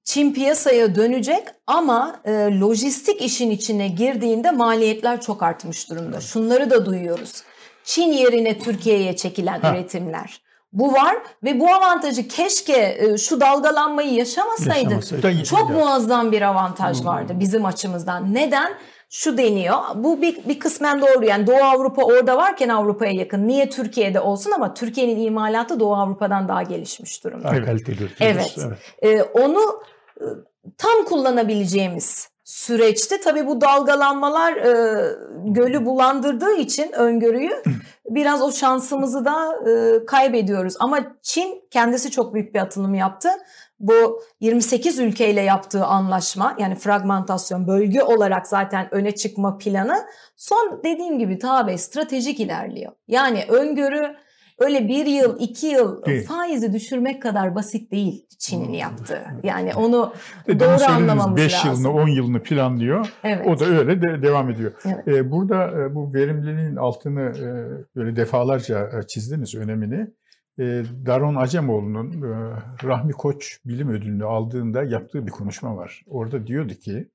Çin piyasaya dönecek ama e, lojistik işin içine girdiğinde maliyetler çok artmış durumda. Şunları da duyuyoruz. Çin yerine Türkiye'ye çekilen Ha. üretimler. Bu var ve bu avantajı keşke e, şu dalgalanmayı yaşamasaydık. Yaşamasaydık. Çok muazzam bir avantaj vardı bizim açımızdan. Neden? Şu deniyor. Bu bir, bir kısmen doğru. Yani Doğu Avrupa orada varken Avrupa'ya yakın. Niye Türkiye'de olsun ama Türkiye'nin imalatı Doğu Avrupa'dan daha gelişmiş durumda. Evet. üretiyoruz. Evet. Ee, onu e, tam kullanabileceğimiz süreçte tabii bu dalgalanmalar e, gölü bulandırdığı için öngörüyü biraz o şansımızı da e, kaybediyoruz. Ama Çin kendisi çok büyük bir atılım yaptı. Bu 28 ülkeyle yaptığı anlaşma yani fragmentasyon bölge olarak zaten öne çıkma planı son dediğim gibi tabi stratejik ilerliyor. Yani öngörü öyle bir yıl iki yıl Değil. faizi düşürmek kadar basit değil Çin'in yaptığı. Yani onu Demin doğru anlamamız 5 lazım. yılını 10 yılını planlıyor. Evet. O da öyle de devam ediyor. Evet. Ee, burada e, bu verimliliğin altını e, böyle defalarca e, çizdiniz önemini. E, Daron Acemoğlu'nun e, Rahmi Koç Bilim Ödülünü aldığında yaptığı bir konuşma var. Orada diyordu ki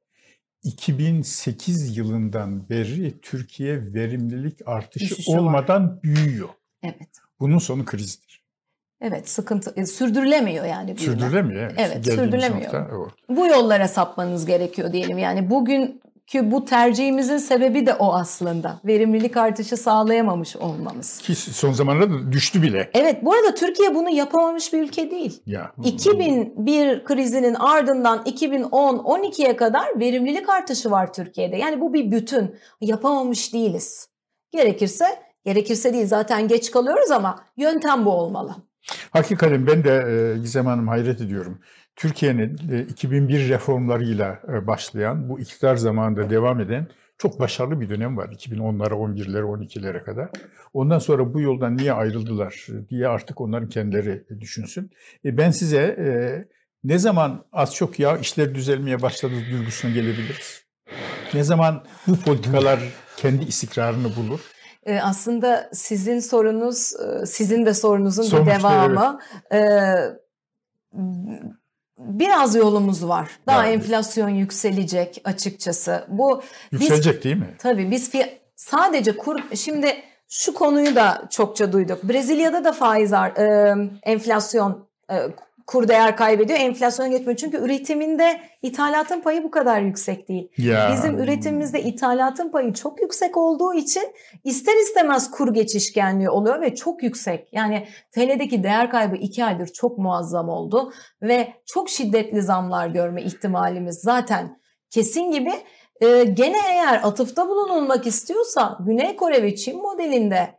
2008 yılından beri Türkiye verimlilik artışı Düşüşü var. olmadan büyüyor. Evet. Bunun sonu krizdir. Evet sıkıntı e, sürdürülemiyor yani büyüme. Sürdürülemiyor. Evet, Evet, Geldiğimiz sürdürülemiyor. nokta o. Bu yollara sapmanız gerekiyor diyelim. Yani bugünkü bu tercihimizin sebebi de o aslında. Verimlilik artışı sağlayamamış olmamız. Ki son zamanlarda düştü bile. Evet bu arada Türkiye bunu yapamamış bir ülke değil. Ya. 2001 krizinin ardından 2010-12'ye kadar verimlilik artışı var Türkiye'de. Yani bu bir bütün. Yapamamış değiliz. Gerekirse, gerekirse değil zaten geç kalıyoruz ama yöntem bu olmalı. Hakikaten ben de e, Gizem Hanım hayret ediyorum. Türkiye'nin e, 2001 reformlarıyla e, başlayan, bu iktidar zamanında devam eden çok başarılı bir dönem var. 2010'lara, 11'lere, 12'lere kadar. Ondan sonra bu yoldan niye ayrıldılar diye artık onların kendileri düşünsün. E, ben size e, ne zaman az çok ya işler düzelmeye başladı duygusuna gelebiliriz? Ne zaman bu politikalar kendi istikrarını bulur? Aslında sizin sorunuz, e, sizin de sorunuzun Sonuçta bir devamı. Ee, biraz yolumuz var. Daha Yani. enflasyon yükselecek açıkçası. Bu biz Yükselecek değil mi? Tabii biz sadece kur şimdi şu konuyu da çokça duyduk. Brezilya'da da faiz e, enflasyon e, kur değer kaybediyor. Enflasyon geçmiyor. Çünkü üretiminde ithalatın payı bu kadar yüksek değil. Ya. Bizim üretimimizde ithalatın payı çok yüksek olduğu için ister istemez kur geçişkenliği oluyor ve çok yüksek. Yani TL'deki değer kaybı iki aydır çok muazzam oldu ve çok şiddetli zamlar görme ihtimalimiz zaten kesin gibi. Ee, gene eğer atıfta bulunulmak istiyorsa Güney Kore ve Çin modelinde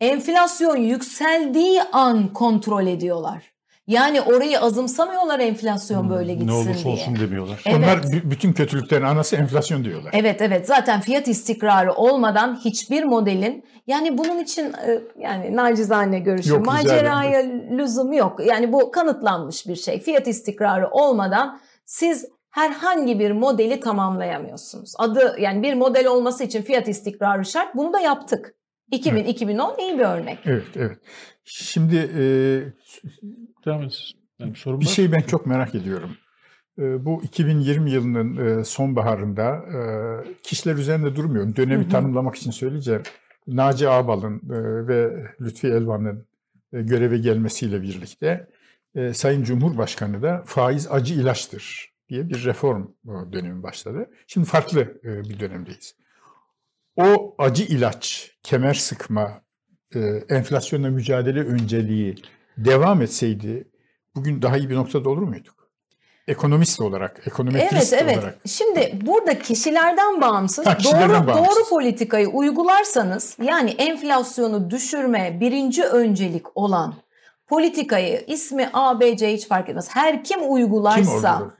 enflasyon yükseldiği an kontrol ediyorlar. Yani orayı azımsamıyorlar enflasyon böyle gitsin Hmm, ne olursa diye. olsun demiyorlar. Evet. Onlar bütün kötülüklerin anası enflasyon diyorlar. Evet evet zaten fiyat istikrarı olmadan hiçbir modelin yani bunun için e, yani nacizane görüşüm Yok, maceraya lüzum yok. Yani bu kanıtlanmış bir şey. Fiyat istikrarı olmadan siz herhangi bir modeli tamamlayamıyorsunuz. Adı yani bir model olması için fiyat istikrarı şart. Bunu da yaptık. 2000-2010 iyi bir örnek. Evet, evet. Şimdi e, Devam edin. Yani bir sorun bir var. şey ben çok merak ediyorum. E, bu 2020 yılının e, sonbaharında e, kişiler üzerinde durmuyorum. Dönemi Hı hı. tanımlamak için söyleyeceğim. Naci Ağbal'ın e, ve Lütfi Elvan'ın göreve gelmesiyle birlikte Sayın Cumhurbaşkanı da faiz acı ilaçtır diye bir reform dönemi başladı. Şimdi farklı bir dönemdeyiz. O acı ilaç, kemer sıkma, enflasyonla mücadele önceliği devam etseydi bugün daha iyi bir noktada olur muyduk? ekonomist olarak, ekonometrist evet, evet. olarak. Şimdi burada kişilerden bağımsız Ha, kişilerden doğru bağımsız. doğru politikayı uygularsanız yani enflasyonu düşürme birinci öncelik olan politikayı ismi A, B, C hiç fark etmez. Her kim Kim uygularsa orada?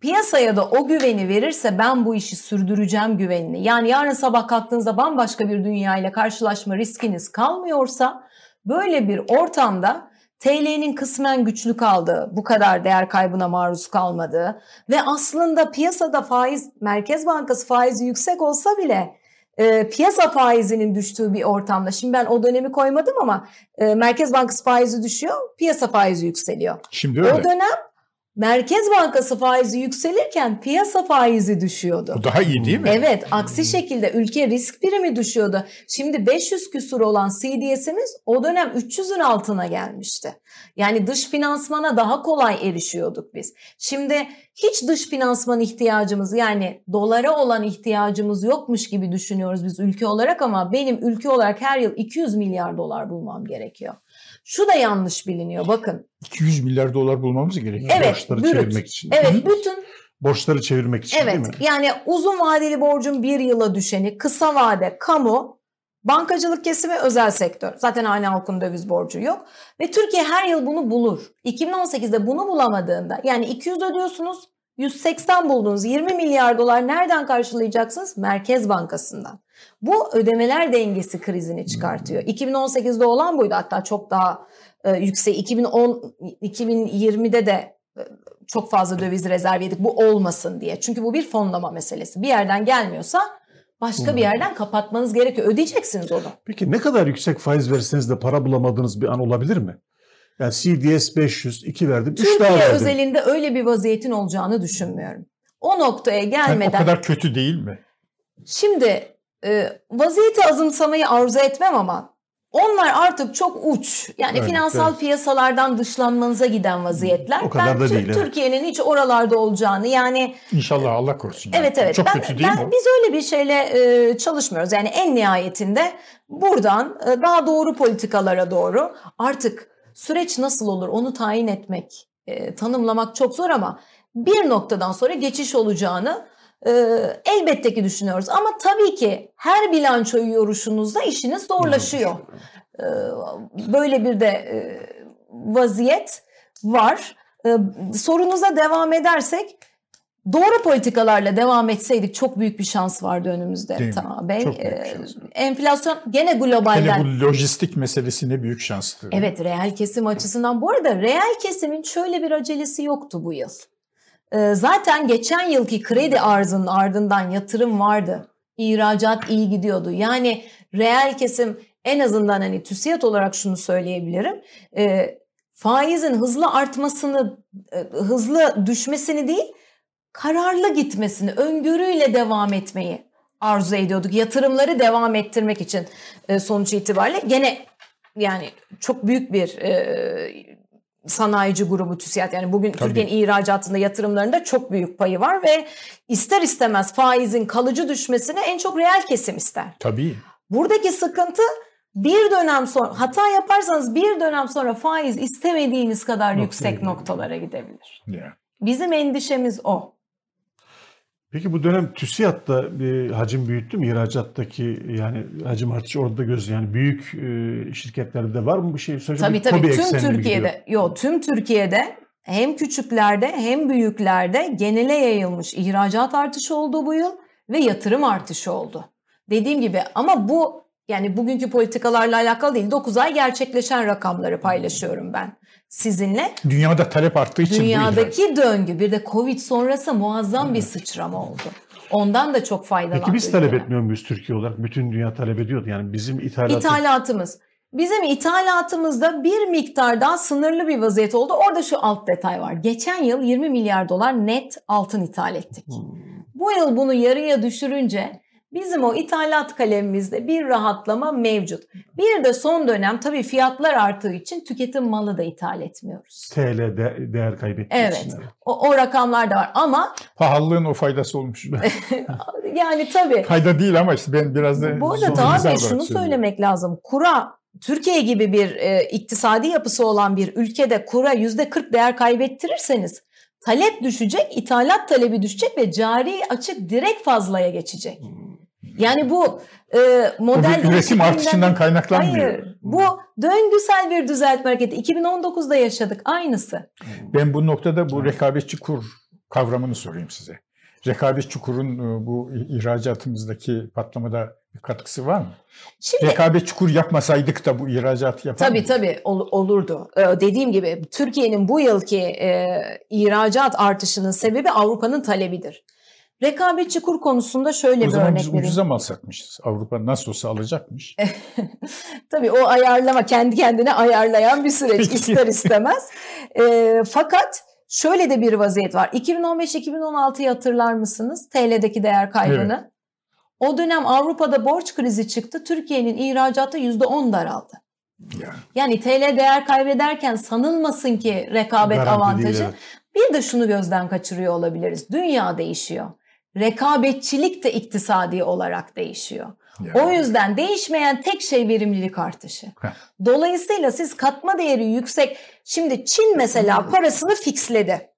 piyasaya da o güveni verirse ben bu işi sürdüreceğim güvenini. Yani yarın sabah kalktığınızda bambaşka bir dünya ile karşılaşma riskiniz kalmıyorsa böyle bir ortamda TL'nin kısmen güçlü kaldığı, bu kadar değer kaybına maruz kalmadığı ve aslında piyasada faiz, Merkez Bankası faizi yüksek olsa bile e, piyasa faizinin düştüğü bir ortamda. Şimdi ben o dönemi koymadım ama e, Merkez Bankası faizi düşüyor, piyasa faizi yükseliyor. Şimdi O öyle. dönem Merkez Bankası faizi yükselirken piyasa faizi düşüyordu. O daha iyi değil mi? Evet, aksi şekilde ülke risk primi düşüyordu. Şimdi 500 küsur olan CDS'imiz o dönem 300'ün altına gelmişti. Yani dış finansmana daha kolay erişiyorduk biz. Şimdi hiç dış finansman ihtiyacımız yani dolara olan ihtiyacımız yokmuş gibi düşünüyoruz biz ülke olarak ama benim ülke olarak her yıl 200 milyar dolar bulmam gerekiyor. Şu da yanlış biliniyor bakın. 200 milyar dolar bulmamız gerekiyor. Evet, Borçları brüt. çevirmek için. Evet, bütün Borçları çevirmek için değil mi? Evet yani uzun vadeli borcun bir yıla düşeni kısa vade kamu, bankacılık kesimi özel sektör. Zaten hane halkın döviz borcu yok. Ve Türkiye her yıl bunu bulur. 2018'de bunu bulamadığında yani 200 ödüyorsunuz 180 buldunuz 20 milyar dolar nereden karşılayacaksınız? Merkez Bankası'ndan. Bu ödemeler dengesi krizini çıkartıyor. 2018'de olan buydu hatta çok daha e, yüksek. 2010 2020'de de e, çok fazla döviz rezervi yedik bu olmasın diye. Çünkü bu bir fonlama meselesi. Bir yerden gelmiyorsa başka bir yerden kapatmanız gerekiyor. Ödeyeceksiniz onu. Peki ne kadar yüksek faiz verseniz de para bulamadığınız bir an olabilir mi? Yani CDS 500, 2 verdim, 3 daha Türkiye verdim. özelinde öyle bir vaziyetin olacağını düşünmüyorum. O noktaya Yani gelmeden o kadar kötü değil mi? Şimdi e, vaziyeti azımsamayı arzu etmem ama onlar artık çok uç. Yani Evet, finansal evet. piyasalardan dışlanmanıza giden vaziyetler. O kadar ben da değil. Türkiye'nin hiç oralarda olacağını yani İnşallah Allah korusun. evet evet Çok ben, kötü değil ben, mi? biz öyle bir şeyle e, çalışmıyoruz. Yani en nihayetinde buradan e, daha doğru politikalara doğru artık süreç nasıl olur onu tayin etmek, e, tanımlamak çok zor ama bir noktadan sonra geçiş olacağını e, elbette ki düşünüyoruz. Ama tabii ki her bilançoyu yoruşunuzda işiniz zorlaşıyor. E, böyle bir de e, vaziyet var. E, sorunuza devam edersek doğru politikalarla devam etseydik çok büyük bir şans vardı önümüzde. Değil mi? Tamam. Ben, Çok büyük bir e, şans. enflasyon gene Hele globalden bu lojistik meselesi ne büyük şanstı. Evet reel kesim açısından. Bu arada reel kesimin şöyle bir acelesi yoktu bu yıl. Ee, zaten geçen yılki kredi arzının ardından yatırım vardı. İhracat iyi gidiyordu. Yani reel kesim en azından hani TÜSİAD olarak şunu söyleyebilirim. Ee, faizin hızlı artmasını, e, hızlı düşmesini değil, kararlı gitmesini, öngörüyle devam etmeyi arzu ediyorduk. Yatırımları devam ettirmek için e, sonuç itibariyle gene yani çok büyük bir e, sanayici grubu TÜSİAD. Yani bugün Tabii. Türkiye'nin ihracatında yatırımlarında çok büyük payı var ve ister istemez faizin kalıcı düşmesini en çok reel kesim ister. Tabii. Buradaki sıkıntı bir dönem sonra hata yaparsanız bir dönem sonra faiz istemediğiniz kadar Noktaya yüksek gidebilir. noktalara gidebilir. Ya. Bizim endişemiz o. Peki bu dönem TÜSİAD'da bir hacim büyüttü mü? İhracattaki yani hacim artışı orada göz yani büyük e, şirketlerde de var mı bu şey? Sadece Tabii tabii tüm? Türkiye'de yok tüm Türkiye'de hem küçüklerde hem büyüklerde genele yayılmış ihracat artışı oldu bu yıl ve yatırım artışı oldu. Dediğim gibi ama bu yani bugünkü politikalarla alakalı değil 9 ay gerçekleşen rakamları paylaşıyorum ben sizinle. Dünyada talep arttığı için bu. Dünyadaki döngü bir de Covid sonrası muazzam bir sıçrama oldu. Ondan da çok faydalandı. Peki biz talep etmiyor muyuz Türkiye olarak? Bütün dünya talep ediyordu. Yani bizim ithalatımız İthalatımız. Bizim ithalatımızda bir miktar daha sınırlı bir vaziyet oldu. Orada şu alt detay var. Geçen yıl 20 milyar dolar net altın ithal ettik. Bu yıl bunu yarıya düşürünce bizim o ithalat kalemimizde bir rahatlama mevcut. Bir de son dönem tabii fiyatlar arttığı için tüketim malı da ithal etmiyoruz. TL de, değer kaybettiği Evet. için. O, o rakamlar da var ama Pahalılığın o faydası olmuş. yani tabii Fayda değil ama işte ben biraz da Bu arada olarak şunu söylemek lazım. Kura Türkiye gibi bir e, iktisadi yapısı olan bir ülkede kura yüzde 40 değer kaybettirirseniz Talep düşecek, ithalat talebi düşecek ve cari açık direkt fazlaya geçecek. Yani bu e, model... Bu üretim artışından kaynaklanmıyor. Hayır. Bu döngüsel bir düzeltme hareketi. 2019'da yaşadık. Aynısı. Ben bu noktada bu rekabetçi kur kavramını sorayım size. Rekabetçi kurun e, bu ihracatımızdaki patlamada bir katkısı var mı? Şimdi, rekabetçi kur yapmasaydık da bu ihracatı yapar Tabii mıydı? tabii ol, olurdu. Ee, dediğim gibi Türkiye'nin bu yılki e, ihracat artışının sebebi Avrupa'nın talebidir. Rekabetçi kur konusunda şöyle o bir örnek vereyim. O ucuza mal satmışız. Avrupa nasıl olsa alacakmış. Tabii o ayarlama kendi kendine ayarlayan bir süreç ister istemez. E, fakat şöyle de bir vaziyet var. 2015-2016'yı hatırlar mısınız? TL'deki değer kaybını. Evet. O dönem Avrupa'da borç krizi çıktı. Türkiye'nin ihracatı %10 daraldı. Yani. yani TL değer kaybederken sanılmasın ki rekabet Garanti avantajı. Değil, evet. Bir de şunu gözden kaçırıyor olabiliriz. Dünya değişiyor rekabetçilik de iktisadi olarak değişiyor. Yani. O yüzden değişmeyen tek şey verimlilik artışı. Dolayısıyla siz katma değeri yüksek. Şimdi Çin mesela parasını fixledi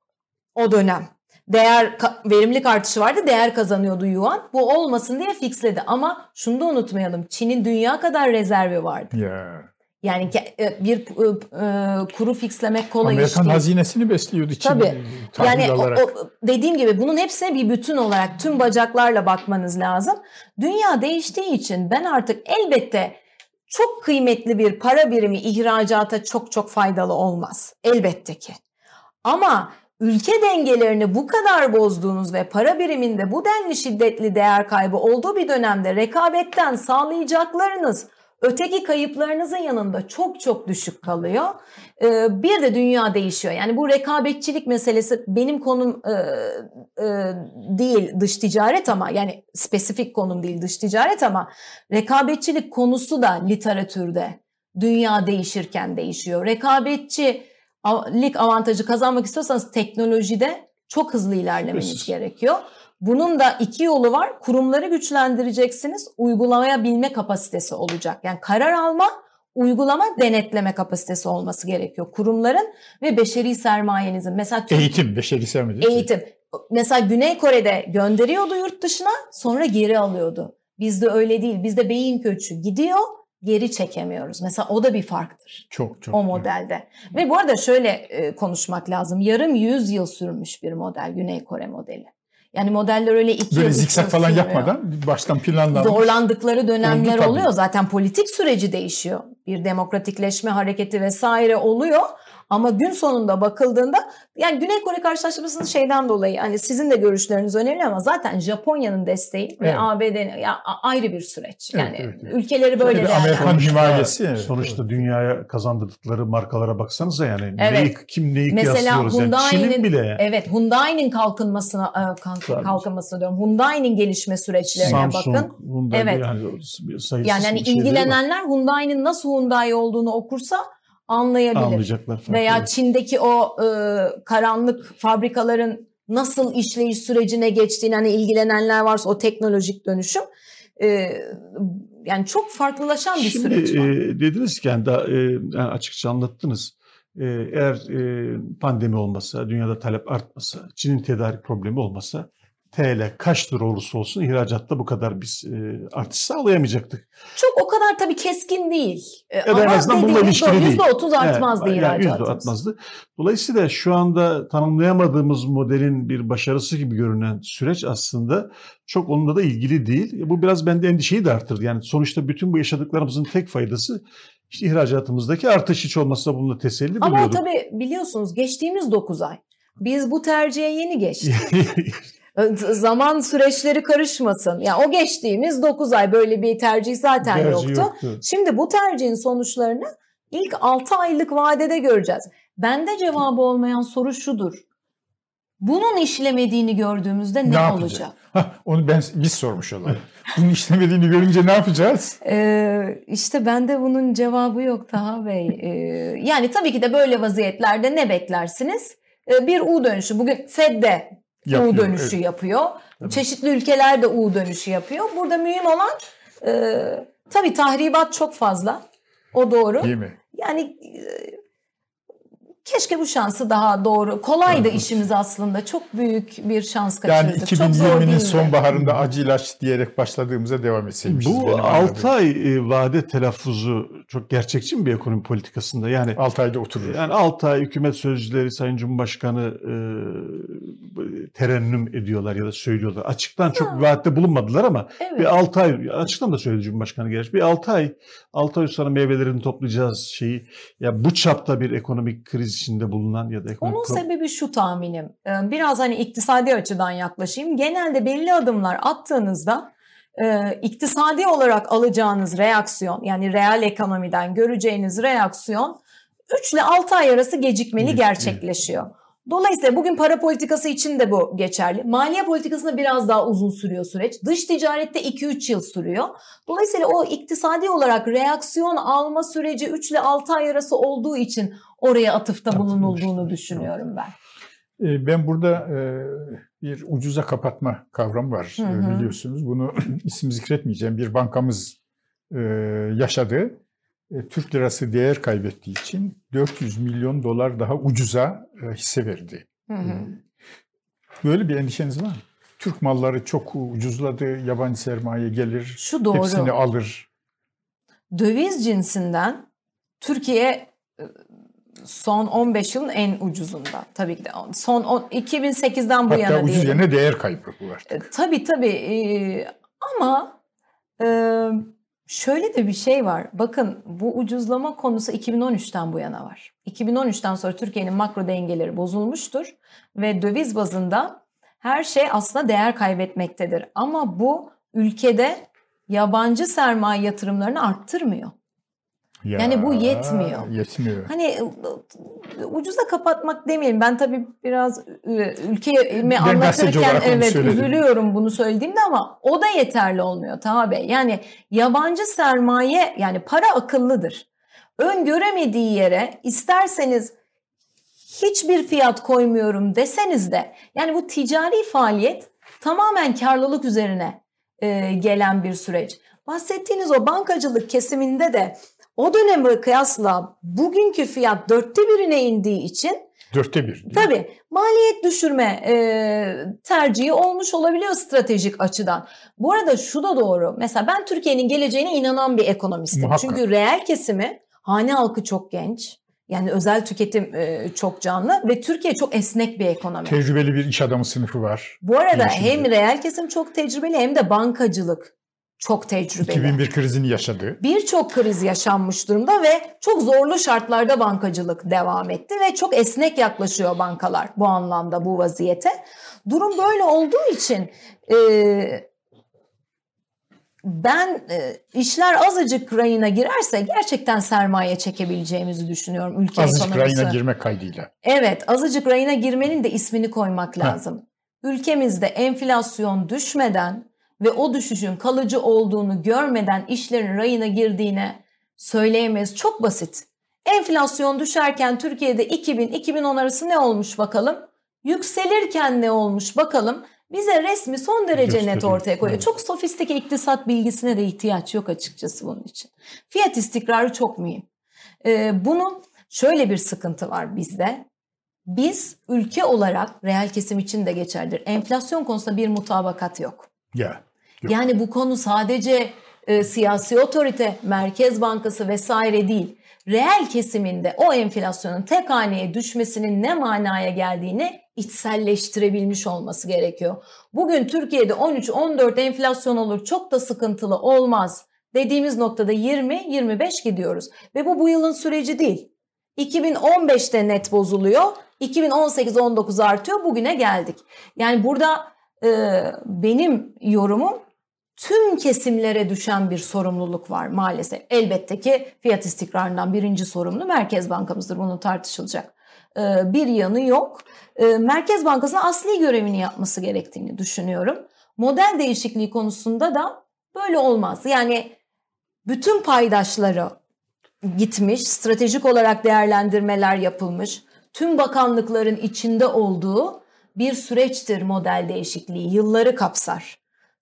o dönem. Değer verimlilik artışı vardı, değer kazanıyordu yuan. Bu olmasın diye fixledi ama şunu da unutmayalım. Çin'in dünya kadar rezervi vardı. Yeah. Yani e, bir e, kuru fixlemek kolay Amerikan iş değil. Amerikan hazinesini besliyordu Çin. Tabii. Yani o, o, dediğim gibi bunun hepsine bir bütün olarak tüm bacaklarla bakmanız lazım. Dünya değiştiği için ben artık elbette çok kıymetli bir para birimi ihracata çok çok faydalı olmaz. Elbette ki. Ama ülke dengelerini bu kadar bozduğunuz ve para biriminde bu denli şiddetli değer kaybı olduğu bir dönemde rekabetten sağlayacaklarınız öteki kayıplarınızın yanında çok çok düşük kalıyor. Ee, bir de dünya değişiyor. Yani bu rekabetçilik meselesi benim konum e, e, değil dış ticaret ama yani spesifik konum değil dış ticaret ama rekabetçilik konusu da literatürde dünya değişirken değişiyor. Rekabetçilik avantajı kazanmak istiyorsanız teknolojide çok hızlı ilerlemeniz gerekiyor. Bunun da iki yolu var. Kurumları güçlendireceksiniz. Uygulayabilme kapasitesi olacak. Yani karar alma, uygulama, denetleme kapasitesi olması gerekiyor. Kurumların ve beşeri sermayenizin. Mesela eğitim, beşeri sermaye. Eğitim. Mesela Güney Kore'de gönderiyordu yurt dışına, sonra geri alıyordu. Bizde öyle değil. Bizde beyin göçü gidiyor, geri çekemiyoruz. Mesela o da bir farktır. Çok çok. O modelde. Evet. Ve bu arada şöyle e, konuşmak lazım. Yarım yüz yıl sürmüş bir model Güney Kore modeli. Yani modeller öyle iki Böyle zikzak falan yapmadan baştan planlanmış. Zorlandıkları dönemler oluyor. Zaten politik süreci değişiyor. Bir demokratikleşme hareketi vesaire oluyor. Ama gün sonunda bakıldığında yani Güney Kore karşılaşmasının şeyden dolayı hani sizin de görüşleriniz önemli ama zaten Japonya'nın desteği evet. ve ABD'nin ya ayrı bir süreç. Yani evet, evet, evet. ülkeleri böyle de Amerikan himayesi. Evet. Sonuçta dünyaya kazandırdıkları markalara baksanıza yani evet. neyi, kim neyi Mesela kıyaslıyoruz Hyundai'nin, yani bile. Yani. Evet Hyundai'nin kalkınmasına e, kalk, kalkınmasına diyorum. Hyundai'nin gelişme süreçlerine Samsung, bakın. Hyundai evet. Yani, yani hani ilgilenenler Hyundai'nin nasıl Hyundai olduğunu okursa anlayabilir. Anlayacaklar. Veya Çin'deki o e, karanlık fabrikaların nasıl işleyiş sürecine geçtiğini hani ilgilenenler varsa o teknolojik dönüşüm e, yani çok farklılaşan bir Şimdi, süreç var. E, dediniz ki yani, da, e, yani açıkça anlattınız. E, eğer e, pandemi olmasa, dünyada talep artmasa, Çin'in tedarik problemi olmasa TL kaç lira olursa olsun ihracatta bu kadar biz e, artış sağlayamayacaktık. Çok o kadar tabii keskin değil. E, Ama en azından bununla ilişkili değil. %30 artmazdı evet, ihracatımız. %30 artmazdı. Dolayısıyla şu anda tanımlayamadığımız modelin bir başarısı gibi görünen süreç aslında çok onunla da ilgili değil. Bu biraz bende endişeyi de arttırdı. Yani sonuçta bütün bu yaşadıklarımızın tek faydası işte ihracatımızdaki artış hiç olmazsa bununla teselli buluyorduk. Ama tabii biliyorsunuz geçtiğimiz 9 ay biz bu tercihe yeni geçtik. zaman süreçleri karışmasın. Yani o geçtiğimiz 9 ay böyle bir tercih zaten Tercih yoktu. yoktu. Şimdi bu tercihin sonuçlarını ilk 6 aylık vadede göreceğiz. Bende cevabı olmayan soru şudur. Bunun işlemediğini gördüğümüzde ne, ne olacak? Hah, onu ben biz sormuş olalım. bunun işlemediğini görünce ne yapacağız? Ee, işte bende bunun cevabı yok Taha Bey. Ee, yani tabii ki de böyle vaziyetlerde ne beklersiniz? Ee, bir U dönüşü. Bugün Fed'de yapıyor, U dönüşü evet. yapıyor. Tabii. Çeşitli ülkeler de U dönüşü yapıyor. Burada mühim olan e, tabii tahribat çok fazla. O doğru. Değil mi? Yani e, Keşke bu şansı daha doğru. Kolaydı işimiz aslında. Çok büyük bir şans kaçırdık. Yani Çok zor 2020'nin değildi. sonbaharında acı ilaç diyerek başladığımıza devam etseymişiz. Bu benim 6 anladığım. ay e, vade telaffuzu çok gerçekçi mi bir ekonomi politikasında? Yani 6 ayda oturur. yani 6 ay hükümet sözcüleri Sayın Cumhurbaşkanı e, terennüm ediyorlar ya da söylüyorlar. Açıktan çok bir vaatte bulunmadılar ama Evet. bir 6 ay açıktan da söyledi Cumhurbaşkanı gerçi. Bir 6 ay 6 ay sonra meyvelerini toplayacağız şeyi. Ya bu çapta bir ekonomik kriz içinde bulunan ya da ekonomik Onun sebebi şu tahminim. Ee, Biraz hani iktisadi açıdan yaklaşayım. Genelde belli adımlar attığınızda e, iktisadi olarak alacağınız reaksiyon yani reel ekonomiden göreceğiniz reaksiyon 3 ile 6 ay arası Gecikmeli. gerçekleşiyor. Dolayısıyla bugün para politikası için de bu geçerli. Maliye politikasında biraz daha uzun sürüyor süreç. Dış ticarette 2-3 yıl sürüyor. Dolayısıyla o iktisadi olarak reaksiyon alma süreci 3 ile 6 ay arası olduğu için oraya atıfta bulunulduğunu düşünüyorum ben. E, Ben burada e, bir ucuza kapatma kavramı var Hı hı. biliyorsunuz. Bunu isim zikretmeyeceğim bir bankamız e, yaşadı. E, Türk lirası değer kaybettiği için 400 milyon dolar daha ucuza e, hisse verdi. Hı hı. Böyle bir endişeniz var mı? Türk malları çok ucuzladı, yabancı sermaye gelir, Şu doğru. hepsini alır. Döviz cinsinden Türkiye e, son 15 yılın en ucuzunda. Tabii ki de son on- 2008'den bu Hatta yana ucuz diyelim. yerine değer kaybı bu var. E, Tabii tabii E, ama e, şöyle de bir şey var. Bakın bu ucuzlama konusu 2013'ten bu yana var. 2013'ten sonra Türkiye'nin makro dengeleri bozulmuştur ve döviz bazında her şey aslında değer kaybetmektedir. Ama bu ülkede yabancı sermaye yatırımlarını arttırmıyor. Ya, Yani bu yetmiyor. Yetmiyor. Hani e, ucuza kapatmak demeyelim. Ben tabii biraz e, ülkemi Ben anlatırken evet söyledim. üzülüyorum bunu söylediğimde ama o da yeterli olmuyor Taha Bey. Yani yabancı sermaye yani para akıllıdır. Öngöremediği yere isterseniz hiçbir fiyat koymuyorum deseniz de yani bu ticari faaliyet tamamen karlılık üzerine e, gelen bir süreç. Bahsettiğiniz o bankacılık kesiminde de o döneme kıyasla bugünkü fiyat dörtte birine indiği için Dörtte bir. tabii maliyet düşürme e, tercihi olmuş olabiliyor stratejik açıdan. Bu arada şu da doğru. Mesela ben Türkiye'nin geleceğine inanan bir ekonomistim. Muhakkak. Çünkü reel kesimi hane halkı çok genç. Yani özel tüketim e, çok canlı ve Türkiye çok esnek bir ekonomi. Tecrübeli bir iş adamı sınıfı var. Bu arada hem reel kesim çok tecrübeli hem de bankacılık çok tecrübeli. 2001 krizini yaşadı. Birçok kriz yaşanmış durumda ve çok zorlu şartlarda bankacılık devam etti ve çok esnek yaklaşıyor bankalar bu anlamda bu vaziyete. Durum böyle olduğu için e, ben e, işler azıcık rayına girerse gerçekten sermaye çekebileceğimizi düşünüyorum ülke Azıcık ekonomisi. rayına girmek kaydıyla. Evet, azıcık rayına girmenin de ismini koymak Heh. lazım. Ülkemizde enflasyon düşmeden ve o düşüşün kalıcı olduğunu görmeden işlerin rayına girdiğine söyleyemeyiz. Çok basit. Enflasyon düşerken Türkiye'de 2000-2010 arası ne olmuş bakalım? Yükselirken ne olmuş bakalım? Bize resmi son derece net ortaya koyuyor. Evet. Çok sofistike iktisat bilgisine de ihtiyaç yok açıkçası bunun için. Fiyat istikrarı çok mühim. Ee, bunun şöyle bir sıkıntı var bizde. Biz ülke olarak reel kesim için de geçerlidir. Enflasyon konusunda bir mutabakat yok. Ya. Yani bu konu sadece e, siyasi otorite, Merkez Bankası vesaire değil. Reel kesiminde o enflasyonun tek haneye düşmesinin ne manaya geldiğini içselleştirebilmiş olması gerekiyor. Bugün Türkiye'de 13-14 enflasyon olur çok da sıkıntılı olmaz dediğimiz noktada 20-25 gidiyoruz. Ve bu bu yılın süreci değil. 2015'te net bozuluyor. 2018-19 artıyor. Bugüne geldik. Yani burada e, benim yorumum tüm kesimlere düşen bir sorumluluk var maalesef. Elbette ki fiyat istikrarından birinci sorumlu Merkez Bankamızdır. Bunun tartışılacak e, bir yanı yok. E, Merkez Bankası'nın asli görevini yapması gerektiğini düşünüyorum. Model değişikliği konusunda da böyle olmaz. Yani bütün paydaşları gitmiş, stratejik olarak değerlendirmeler yapılmış, tüm bakanlıkların içinde olduğu bir süreçtir model değişikliği, yılları kapsar.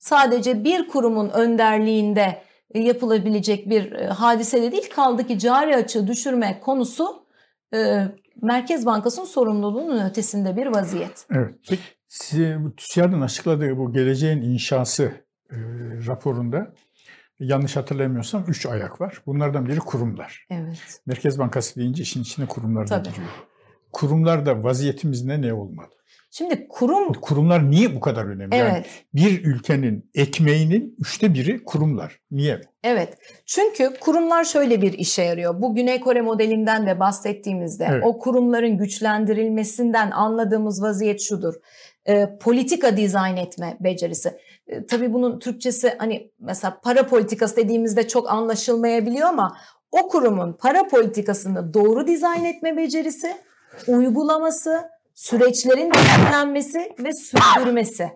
Sadece bir kurumun önderliğinde yapılabilecek bir e, hadise de değil, kaldı ki cari açığı düşürme konusu e, Merkez Bankası'nın sorumluluğunun ötesinde bir vaziyet. Evet. Peki TÜSİAD'ın açıkladığı bu geleceğin inşası e, raporunda yanlış hatırlamıyorsam üç ayak var. Bunlardan biri kurumlar. Evet. Merkez Bankası deyince işin içine kurumlar da Tabii. giriyor. Kurumlarda vaziyetimiz ne ne olmalı? Şimdi kurum Kurumlar niye bu kadar önemli? Yani evet. bir ülkenin ekmeğinin üçte biri kurumlar. Niye? Evet. Çünkü kurumlar şöyle bir işe yarıyor. Bu Güney Kore modelinden de bahsettiğimizde Evet. o kurumların güçlendirilmesinden anladığımız vaziyet şudur. Ee, politika dizayn etme becerisi. Ee, tabii bunun Türkçesi hani mesela para politikası dediğimizde çok anlaşılmayabiliyor ama o kurumun para politikasını doğru dizayn etme becerisi, uygulaması, süreçlerin düzenlenmesi ve sürdürmesi.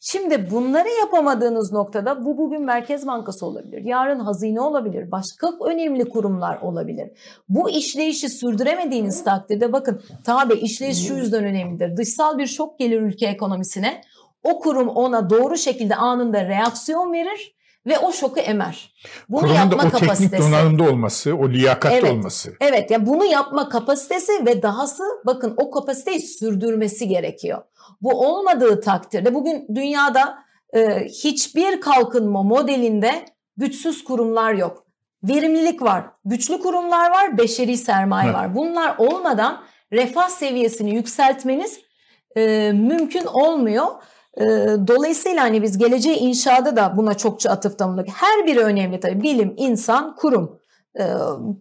Şimdi bunları yapamadığınız noktada bu bugün Merkez Bankası olabilir, yarın hazine olabilir, başka önemli kurumlar olabilir. Bu işleyişi sürdüremediğiniz takdirde bakın tabi işleyiş şu yüzden önemlidir. Dışsal bir şok gelir ülke ekonomisine. O kurum ona doğru şekilde anında reaksiyon verir ve o şoku emer. Bunu Kurumun da yapma o teknik kapasitesi. donanımda olması, o liyakatli Evet. olması. Evet ya bunu yapma kapasitesi ve dahası bakın o kapasiteyi sürdürmesi gerekiyor. Bu olmadığı takdirde bugün dünyada e, hiçbir kalkınma modelinde güçsüz kurumlar yok. Verimlilik var, güçlü kurumlar var, beşeri sermaye Evet. var. Bunlar olmadan refah seviyesini yükseltmeniz e, mümkün olmuyor. E, dolayısıyla hani biz geleceği inşada da buna çokça atıfta bulunduk. Her biri önemli tabii. Bilim, insan, kurum. E,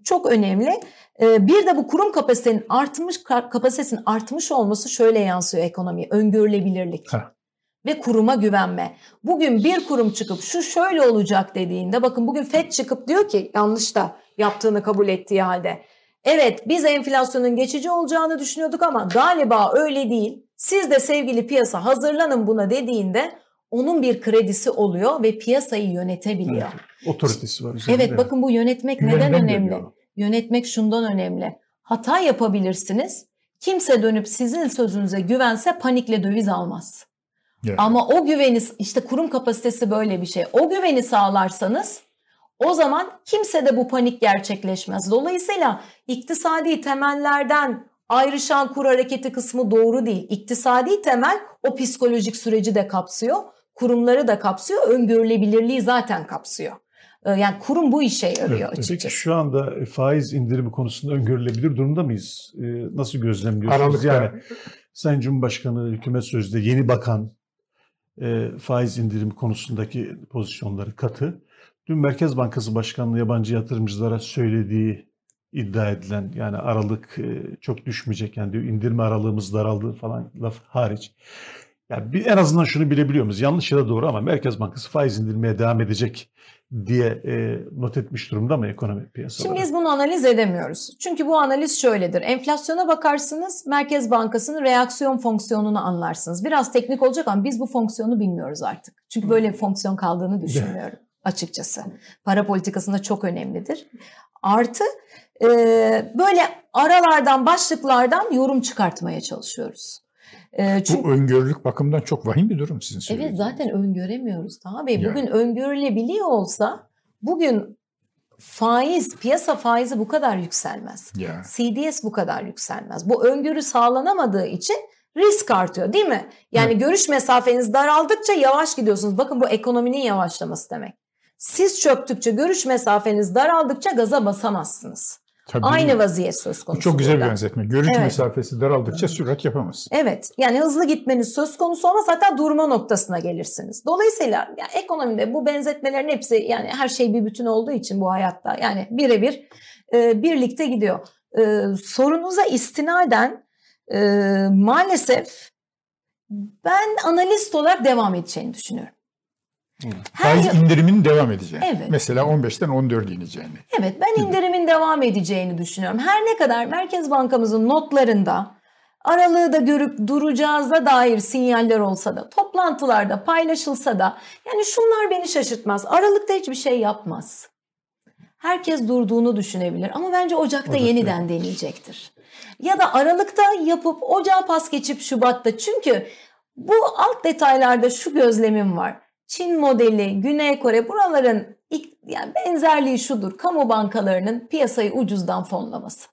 çok önemli. E, bir de bu kurum kapasitenin artmış kapasitesinin artmış olması şöyle yansıyor ekonomiye. Öngörülebilirlik. Ha. Ve kuruma güvenme. Bugün bir kurum çıkıp şu şöyle olacak dediğinde bakın bugün FED çıkıp diyor ki yanlış da yaptığını kabul ettiği halde. Evet biz enflasyonun geçici olacağını düşünüyorduk ama galiba öyle değil. Siz de sevgili piyasa hazırlanın buna dediğinde onun bir kredisi oluyor ve piyasayı yönetebiliyor. Otoritesi var üzerinde. Evet bakın bu yönetmek neden önemli? geliyor. Yönetmek şundan önemli. Hata yapabilirsiniz. Kimse dönüp sizin sözünüze güvense panikle döviz almaz. Yani. Ama o güveni işte kurum kapasitesi böyle bir şey. O güveni sağlarsanız o zaman kimse de bu panik gerçekleşmez. Dolayısıyla iktisadi temellerden ayrışan kur hareketi kısmı doğru değil. İktisadi temel o psikolojik süreci de kapsıyor. Kurumları da kapsıyor. Öngörülebilirliği zaten kapsıyor. Ee, Yani kurum bu işe yarıyor Evet, açıkçası. Peki şu anda e, faiz indirimi konusunda öngörülebilir durumda mıyız? Ee, Nasıl gözlemliyorsunuz? Aralıkta Yani Sayın Cumhurbaşkanı, hükümet sözde yeni bakan e, faiz indirimi konusundaki pozisyonları katı. Dün Merkez Bankası Başkanlığı yabancı yatırımcılara söylediği iddia edilen yani aralık e, çok düşmeyecek yani diyor indirme aralığımız daraldı falan laf hariç. Yani bir, en azından şunu bilebiliyor muyuz? Yanlış ya da doğru ama Merkez Bankası faiz indirmeye devam edecek diye e, not etmiş durumda mı ekonomi piyasaları? Şimdi biz bunu analiz edemiyoruz. Çünkü bu analiz şöyledir. Enflasyona bakarsınız, Merkez Bankası'nın reaksiyon fonksiyonunu anlarsınız. Biraz teknik olacak ama biz bu fonksiyonu bilmiyoruz artık. Çünkü böyle bir fonksiyon kaldığını düşünmüyorum açıkçası. Para politikasında çok önemlidir. Artı e, böyle aralardan, başlıklardan yorum çıkartmaya çalışıyoruz. E, çünkü bu öngörülük bakımından çok vahim bir durum sizin Evet zaten öngöremiyoruz Taha Bey. Yani. Bugün öngörülebiliyor olsa bugün faiz, piyasa faizi bu kadar yükselmez. Ya. CDS bu kadar yükselmez. Bu öngörü sağlanamadığı için risk artıyor değil mi? Yani görüş mesafeniz daraldıkça yavaş gidiyorsunuz. Bakın bu ekonominin yavaşlaması demek. Siz çöktükçe, görüş mesafeniz daraldıkça gaza basamazsınız. Tabii Aynı vaziyet söz Bu konusu. çok güzel bir burada. benzetme. Görüş Evet. mesafesi daraldıkça sürat yapamazsın. Evet yani hızlı gitmeniz söz konusu olmaz hatta durma noktasına gelirsiniz. Dolayısıyla yani ekonomide bu benzetmelerin hepsi yani her şey bir bütün olduğu için bu hayatta yani birebir e, birlikte gidiyor. E, sorunuza istinaden e, maalesef ben analist olarak devam edeceğini düşünüyorum. Her Faiz indiriminin devam edeceğini. Evet. Mesela 15'ten 14 ineceğini. Evet ben indirimin devam edeceğini düşünüyorum. Her ne kadar Merkez Bankamızın notlarında aralığı da görüp duracağıza dair sinyaller olsa da toplantılarda paylaşılsa da yani şunlar beni şaşırtmaz. Aralıkta hiçbir şey yapmaz. Herkes durduğunu düşünebilir ama bence Ocak'ta Ocak'ta. yeniden deneyecektir. Ya da Aralık'ta yapıp Ocağa pas geçip Şubat'ta çünkü bu alt detaylarda şu gözlemim var. Çin modeli, Güney Kore buraların ilk, yani benzerliği şudur. Kamu bankalarının piyasayı ucuzdan fonlaması.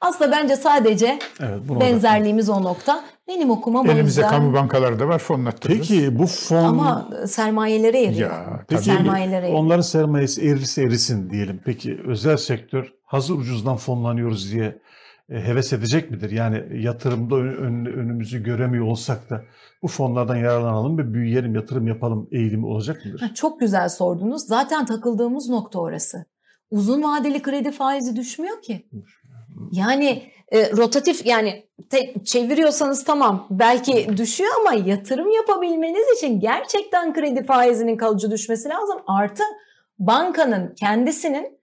Aslında bence sadece Evet, benzerliğimiz o nokta. Benim okumam o Elimizde yüzden. kamu bankaları da var fonlattırırız. Peki bu fon Ama sermayelere eriyor. Ya Peki. Sermayelere eriyor. onların sermayesi erirse erisin diyelim. Peki özel sektör hazır ucuzdan fonlanıyoruz diye heves edecek midir? Yani yatırımda ön- ön- önümüzü göremiyor olsak da bu fonlardan yararlanalım ve büyüyelim, yatırım yapalım eğilimi olacak mıdır? Çok güzel sordunuz. Zaten takıldığımız nokta orası. Uzun vadeli kredi faizi düşmüyor ki. Yani e, rotatif yani te- çeviriyorsanız tamam belki düşüyor ama yatırım yapabilmeniz için gerçekten kredi faizinin kalıcı düşmesi lazım. Artı bankanın kendisinin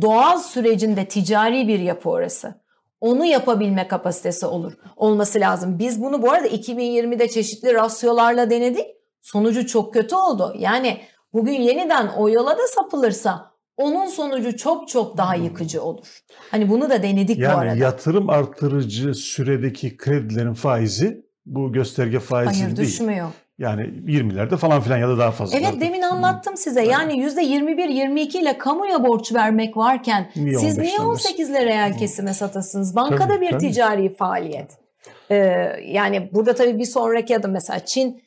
doğal sürecinde ticari bir yapı orası. Onu yapabilme kapasitesi olur. Olması lazım. Biz bunu bu arada 2020'de çeşitli rasyolarla denedik. Sonucu çok kötü oldu. Yani bugün yeniden o yola da sapılırsa onun sonucu çok çok daha yıkıcı olur. Hani bunu da denedik bu Yani arada. yatırım artırıcı süredeki kredilerin faizi bu gösterge faizi Hayır değil. düşmüyor. Yani 20'lerde falan filan ya da daha fazla. Evet demin anlattım size. Yani %21-22 ile kamuya borç vermek varken Niye siz niye 15'ten 18 ile reel kesime satasınız? Bankada Tabii, bir tabii. ticari faaliyet. Ee, yani burada tabii bir sonraki adım mesela Çin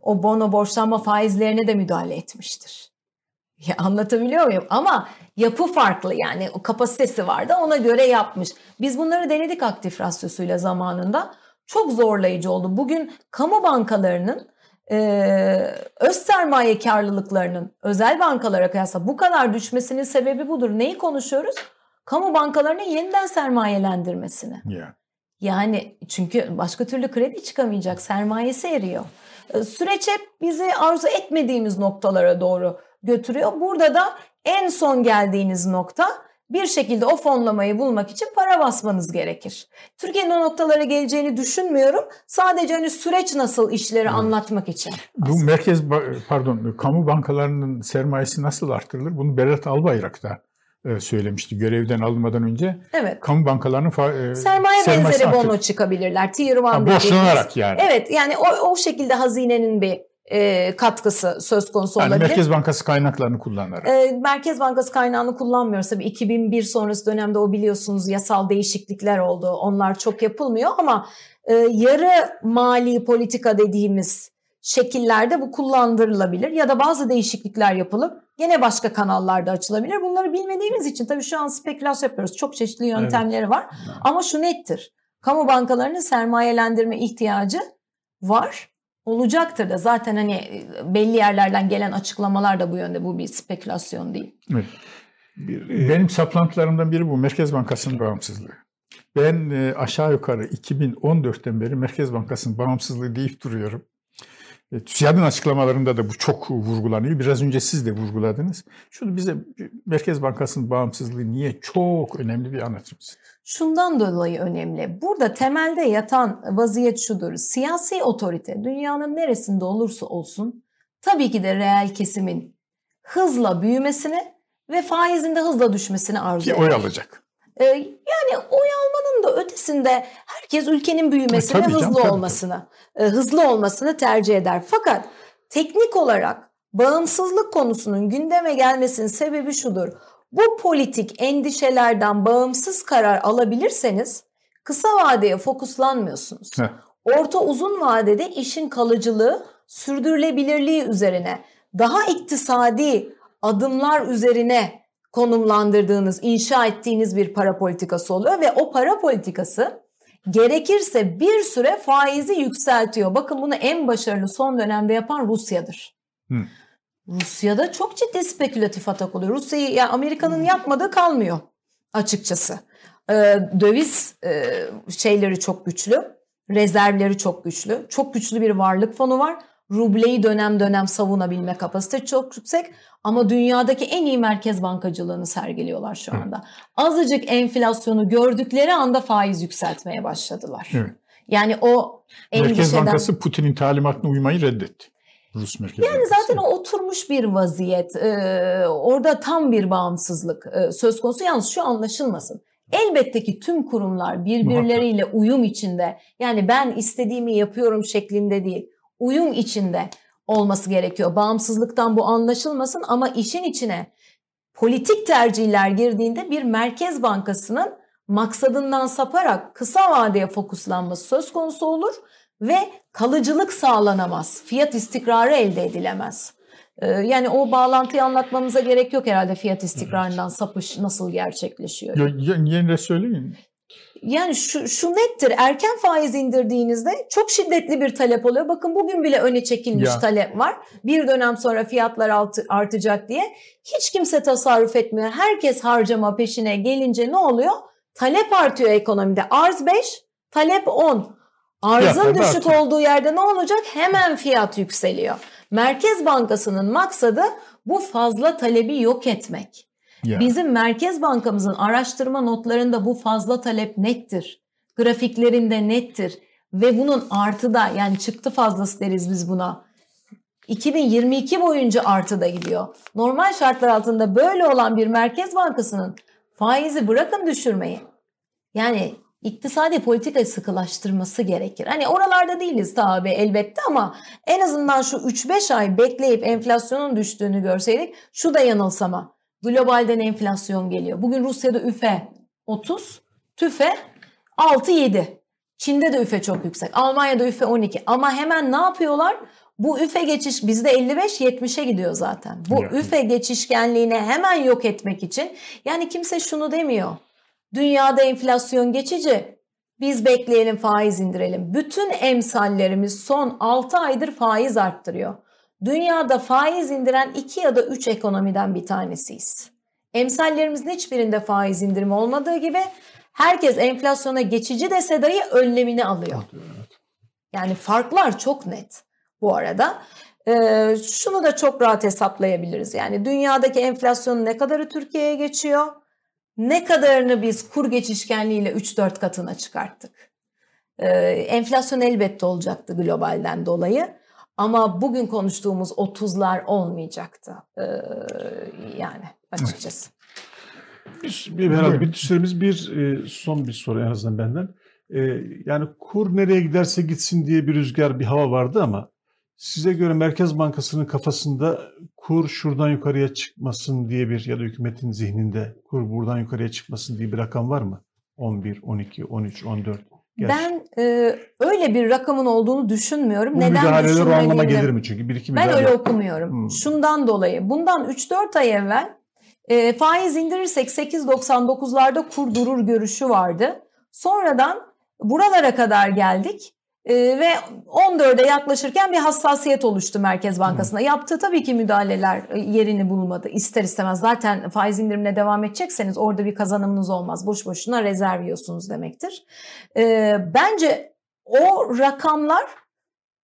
o bono borçlanma faizlerine de müdahale etmiştir. Ya anlatabiliyor muyum? Ama yapı farklı yani o kapasitesi vardı ona göre yapmış. Biz bunları denedik aktif rasyosuyla zamanında. Çok zorlayıcı oldu. Bugün kamu bankalarının e, öz sermaye karlılıklarının özel bankalara kıyasla bu kadar düşmesinin sebebi budur. Neyi konuşuyoruz? Kamu bankalarının yeniden sermayelendirmesini. Ya. Yani çünkü başka türlü kredi çıkamayacak, sermayesi eriyor. E, Süreç hep bizi arzu etmediğimiz noktalara doğru götürüyor. Burada da en son geldiğiniz nokta bir şekilde o fonlamayı bulmak için para basmanız gerekir. Türkiye'nin o noktalara geleceğini düşünmüyorum. Sadece hani süreç nasıl işleri anlatmak için. Bu merkez ba- pardon kamu bankalarının sermayesi nasıl artırılır? Bunu Berat Albayrak da e, söylemişti görevden alınmadan önce. Evet. Kamu bankalarının fa- e, Sermaye benzeri artır- bono çıkabilirler. Tier 1 Ha, borçlanarak yani. Evet yani o, o şekilde hazinenin bir e, katkısı söz konusu Yani olabilir. Merkez Bankası kaynaklarını kullanarak. E, Merkez Bankası kaynağını kullanmıyoruz. Tabii 2001 sonrası dönemde o biliyorsunuz yasal değişiklikler oldu. Onlar çok yapılmıyor ama e, yarı mali politika dediğimiz şekillerde bu kullandırılabilir. Ya da bazı değişiklikler yapılıp gene başka kanallarda açılabilir. Bunları bilmediğimiz için tabii şu an spekülasyon yapıyoruz. Çok çeşitli yöntemleri var. Ama şu nettir. Kamu bankalarının sermayelendirme ihtiyacı var. Olacaktır da zaten hani e, belli yerlerden gelen açıklamalar da bu yönde. Bu bir spekülasyon değil. Evet. Bir, e, Benim saplantılarımdan biri bu Merkez Bankası'nın bağımsızlığı. Ben e, aşağı yukarı 2014'ten beri Merkez Bankası'nın bağımsızlığı deyip duruyorum. E, TÜSİAD'ın açıklamalarında da bu çok vurgulanıyor. Biraz önce siz de vurguladınız. Şunu bize Merkez Bankası'nın bağımsızlığı niye çok önemli bir anlatır mısınız? Şundan dolayı önemli. Burada temelde yatan vaziyet şudur. Siyasi otorite dünyanın neresinde olursa olsun tabii ki de reel kesimin hızla büyümesini ve faizin de hızla düşmesini arzu Ki eder. oy alacak. Ee, yani oy almanın da ötesinde herkes ülkenin büyümesini, E, tabii canım, hızlı tabii, olmasını, e, hızlı olmasını tercih eder. Fakat teknik olarak bağımsızlık konusunun gündeme gelmesinin sebebi şudur. Bu politik endişelerden bağımsız karar alabilirseniz kısa vadeye fokuslanmıyorsunuz. Heh. Orta uzun vadede işin kalıcılığı, sürdürülebilirliği üzerine daha iktisadi adımlar üzerine konumlandırdığınız, inşa ettiğiniz bir para politikası oluyor ve o para politikası gerekirse bir süre faizi yükseltiyor. Bakın bunu en başarılı son dönemde yapan Rusya'dır. Hı. Rusya'da çok ciddi spekülatif atak oluyor. Rusya'yı yani Amerika'nın yapmadığı kalmıyor açıkçası. Ee, döviz e, şeyleri çok güçlü, rezervleri çok güçlü, çok güçlü bir varlık fonu var. Rubleyi dönem dönem savunabilme kapasite çok yüksek ama dünyadaki en iyi merkez bankacılığını sergiliyorlar şu anda. Azıcık enflasyonu gördükleri anda faiz yükseltmeye başladılar. Evet. Yani o Merkez endişeden... Bankası Putin'in talimatına uymayı reddetti. Rus Merkez Yani zaten o oturmuş bir vaziyet. Ee, orada tam bir bağımsızlık e, söz konusu. Yalnız şu anlaşılmasın. Elbette ki tüm kurumlar birbirleriyle uyum içinde. Yani ben istediğimi yapıyorum şeklinde değil. Uyum içinde olması gerekiyor. Bağımsızlıktan bu anlaşılmasın ama işin içine politik tercihler girdiğinde bir merkez bankasının maksadından saparak kısa vadeye fokuslanması söz konusu olur ve kalıcılık sağlanamaz. Fiyat istikrarı elde edilemez. Ee, yani o bağlantıyı anlatmamıza gerek yok herhalde fiyat istikrarından sapış nasıl gerçekleşiyor. Yenile söyleyin. Yani şu, şu nettir erken faiz indirdiğinizde çok şiddetli bir talep oluyor. Bakın bugün bile öne çekilmiş ya. talep var. Bir dönem sonra fiyatlar artacak diye. Hiç kimse tasarruf etmiyor. Herkes harcama peşine gelince ne oluyor? Talep artıyor ekonomide. Arz 5, talep 10. Arzın düşük artıyor. olduğu yerde ne olacak? Hemen fiyat yükseliyor. Merkez Bankası'nın maksadı bu fazla talebi yok etmek. Ya. Bizim Merkez Bankamızın araştırma notlarında bu fazla talep nettir. Grafiklerinde nettir. Ve bunun artıda yani çıktı fazlası deriz biz buna. 2022 boyunca artıda gidiyor. Normal şartlar altında böyle olan bir Merkez Bankası'nın faizi bırakın düşürmeyi. Yani iktisadi politika sıkılaştırması gerekir. Hani oralarda değiliz tabi elbette ama en azından şu 3-5 ay bekleyip enflasyonun düştüğünü görseydik şu da yanılsama. Globalden enflasyon geliyor. Bugün Rusya'da üfe 30, tüfe 6-7. Çin'de de üfe çok yüksek. Almanya'da üfe 12. Ama hemen ne yapıyorlar? Bu üfe geçiş bizde 55-70'e gidiyor zaten. Bu üfe geçişkenliğini hemen yok etmek için yani kimse şunu demiyor. Dünyada enflasyon geçici. Biz bekleyelim faiz indirelim. Bütün emsallerimiz son 6 aydır faiz arttırıyor. Dünyada faiz indiren 2 ya da 3 ekonomiden bir tanesiyiz. Emsallerimizin hiçbirinde faiz indirimi olmadığı gibi herkes enflasyona geçici dese dahi önlemini alıyor. Yani farklar çok net bu arada. Ee, şunu da çok rahat hesaplayabiliriz. Yani dünyadaki enflasyonun ne kadarı Türkiye'ye geçiyor? Ne kadarını biz kur geçişkenliğiyle 3-4 katına çıkarttık? Ee, enflasyon elbette olacaktı globalden dolayı. Ama bugün konuştuğumuz 30'lar olmayacaktı. Ee, yani açıkçası. Biz, bir, herhalde bir süremiz bir e, son bir soru en azından benden. E, yani kur nereye giderse gitsin diye bir rüzgar bir hava vardı ama size göre Merkez Bankası'nın kafasında kur şuradan yukarıya çıkmasın diye bir ya da hükümetin zihninde kur buradan yukarıya çıkmasın diye bir rakam var mı? 11, 12, 13, 14. Gerçi. Ben e, öyle bir rakamın olduğunu düşünmüyorum. Bu Neden müdahaleler o anlama gelir mi çünkü? Bir iki ben öyle okumuyorum. Hmm. Şundan dolayı. Bundan 3-4 ay evvel e, faiz indirirsek 8.99'larda kur durur görüşü vardı. Sonradan buralara kadar geldik. Ee, ve 14'e yaklaşırken bir hassasiyet oluştu Merkez Bankası'na. Yaptığı tabii ki müdahaleler e, yerini bulmadı. İster istemez zaten faiz indirimine devam edecekseniz orada bir kazanımınız olmaz. Boş boşuna rezerv yiyorsunuz demektir. Ee, bence o rakamlar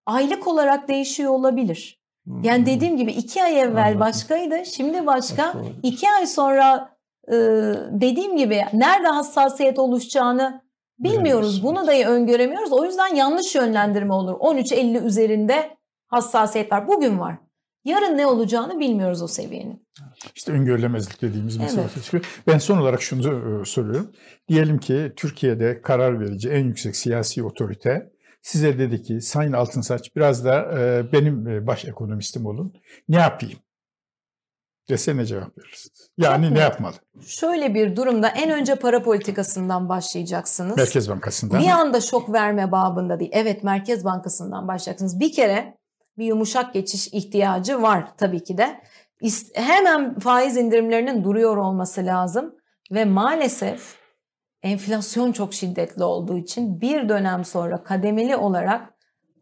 aylık olarak değişiyor olabilir. Yani dediğim gibi iki ay evvel başkaydı, şimdi başka. İki ay sonra e, dediğim gibi nerede hassasiyet oluşacağını Bilmiyoruz. Bunu da öngöremiyoruz. O yüzden yanlış yönlendirme olur. 13.50 üzerinde hassasiyet var. Bugün var. Yarın ne olacağını bilmiyoruz o seviyenin. İşte öngörülemezlik dediğimiz mesele evet. çıkıyor. Ben son olarak şunu e, söylüyorum. Diyelim ki Türkiye'de karar verici en yüksek siyasi otorite size dedi ki Sayın Altınsaç biraz da e, benim e, baş ekonomistim olun. Ne yapayım? Dese ne cevap verirsiniz? Yani Çok ne yapmalı? Şöyle bir durumda en önce para politikasından başlayacaksınız. Merkez Bankası'ndan. Bir anda şok verme babında değil. Evet Merkez Bankası'ndan başlayacaksınız. Bir kere bir yumuşak geçiş ihtiyacı var tabii ki de. Hemen faiz indirimlerinin duruyor olması lazım. Ve maalesef enflasyon çok şiddetli olduğu için bir dönem sonra kademeli olarak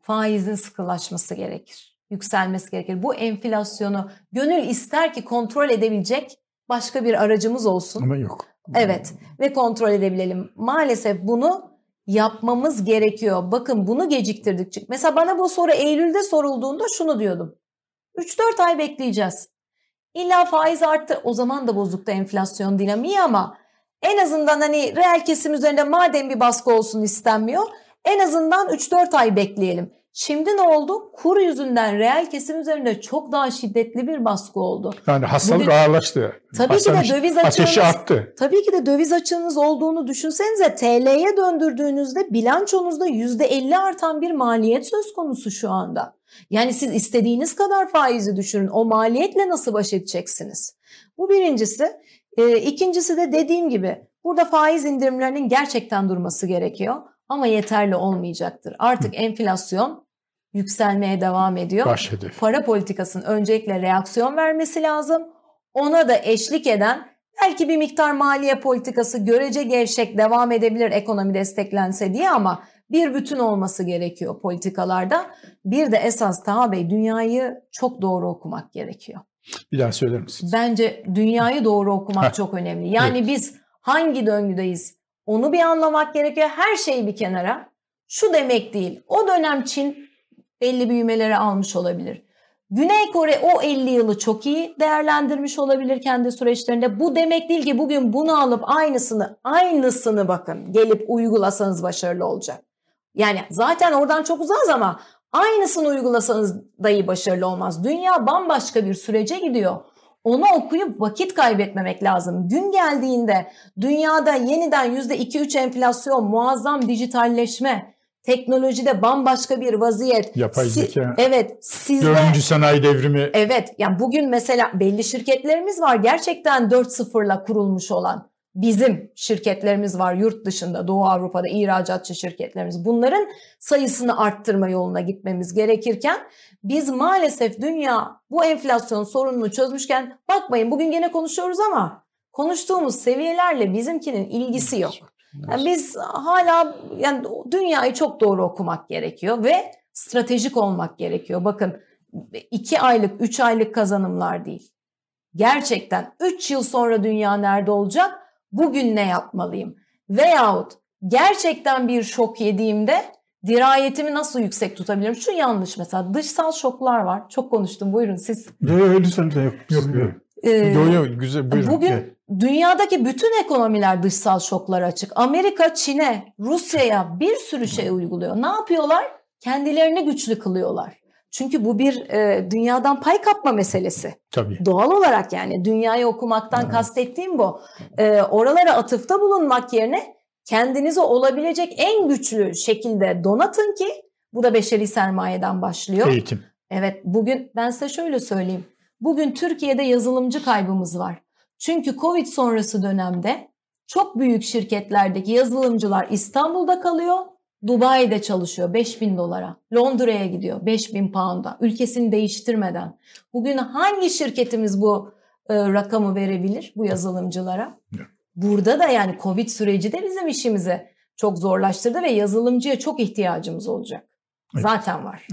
faizin sıkılaşması gerekir yükselmesi gerekir. Bu enflasyonu gönül ister ki kontrol edebilecek başka bir aracımız olsun. Ama yok. Evet ve kontrol edebilelim. Maalesef bunu yapmamız gerekiyor. Bakın bunu geciktirdik. Mesela bana bu soru Eylül'de sorulduğunda şunu diyordum. 3-4 ay bekleyeceğiz. İlla faiz arttı. O zaman da bozukta enflasyon dinamiği ama en azından hani reel kesim üzerinde madem bir baskı olsun istenmiyor en azından 3-4 ay bekleyelim. Şimdi ne oldu? Kur yüzünden reel kesim üzerinde çok daha şiddetli bir baskı oldu. Yani hastalık Bugün, ağırlaştı. Tabii Hastanın ki de döviz açığınız, arttı. Tabii ki de döviz açığınız olduğunu düşünsenize TL'ye döndürdüğünüzde bilançonuzda %50 artan bir maliyet söz konusu şu anda. Yani siz istediğiniz kadar faizi düşürün. O maliyetle nasıl baş edeceksiniz? Bu Bu birincisi. E, ikincisi de dediğim gibi burada faiz indirimlerinin gerçekten durması gerekiyor. Ama yeterli olmayacaktır. Artık enflasyon yükselmeye devam ediyor. Baş hedef. Para politikasının öncelikle reaksiyon vermesi lazım. Ona da eşlik eden belki bir miktar maliye politikası görece gevşek devam edebilir ekonomi desteklense diye ama bir bütün olması gerekiyor politikalarda. Bir de esas Taha Bey dünyayı çok doğru okumak gerekiyor. Bir daha söyler misiniz? Bence dünyayı doğru okumak çok önemli. Yani biz hangi döngüdeyiz onu bir anlamak gerekiyor. Her şeyi bir kenara. Şu demek değil. O dönem Çin belli büyümeleri almış olabilir. Güney Kore o 50 yılı çok iyi değerlendirmiş olabilir kendi süreçlerinde. Bu demek değil ki bugün bunu alıp aynısını, aynısını bakın gelip uygulasanız başarılı olacak. Yani zaten oradan çok uzağız ama aynısını uygulasanız dahi başarılı olmaz. Dünya bambaşka bir sürece gidiyor. Onu okuyup vakit kaybetmemek lazım. Gün geldiğinde dünyada yeniden %2-3 enflasyon, muazzam dijitalleşme, teknolojide bambaşka bir vaziyet. Yapay Si- zeka. Evet, sizde Dördüncü sanayi devrimi. Evet, yani bugün mesela belli şirketlerimiz var gerçekten 4.0'la kurulmuş olan. Bizim şirketlerimiz var yurt dışında, Doğu Avrupa'da ihracatçı şirketlerimiz. Bunların sayısını arttırma yoluna gitmemiz gerekirken biz maalesef dünya bu enflasyon sorununu çözmüşken bakmayın bugün gene konuşuyoruz ama konuştuğumuz seviyelerle bizimkinin ilgisi yok. Yani biz hala yani dünyayı çok doğru okumak gerekiyor ve stratejik olmak gerekiyor. Bakın 2 aylık, 3 aylık kazanımlar değil. Gerçekten 3 yıl sonra dünya nerede olacak? Bugün ne yapmalıyım? Veyahut gerçekten bir şok yediğimde dirayetimi nasıl yüksek tutabilirim? Şu yanlış mesela dışsal şoklar var. Çok konuştum buyurun siz. Yok yok lütfen lütfen yok. Yok, yok. Ee, Yo, yo, güzel buyurun. Bugün dünyadaki bütün ekonomiler dışsal şoklara açık. Amerika, Çin'e, Rusya'ya bir sürü şey uyguluyor. Ne yapıyorlar? Kendilerini güçlü kılıyorlar. Çünkü bu bir e, dünyadan pay kapma meselesi. Tabii. Doğal olarak yani dünyayı okumaktan Evet. kastettiğim bu. E, oralara atıfta bulunmak yerine kendinizi olabilecek en güçlü şekilde donatın ki bu da beşeri sermayeden başlıyor. Eğitim. Evet bugün ben size şöyle söyleyeyim. Bugün Türkiye'de yazılımcı kaybımız var. Çünkü Covid sonrası dönemde çok büyük şirketlerdeki yazılımcılar İstanbul'da kalıyor, Dubai'de çalışıyor 5000 dolara. Londra'ya gidiyor 5000 pound'a ülkesini değiştirmeden. Bugün hangi şirketimiz bu e, rakamı verebilir bu yazılımcılara? Burada da yani Covid süreci de bizim işimizi çok zorlaştırdı ve yazılımcıya çok ihtiyacımız olacak. Evet. Zaten var.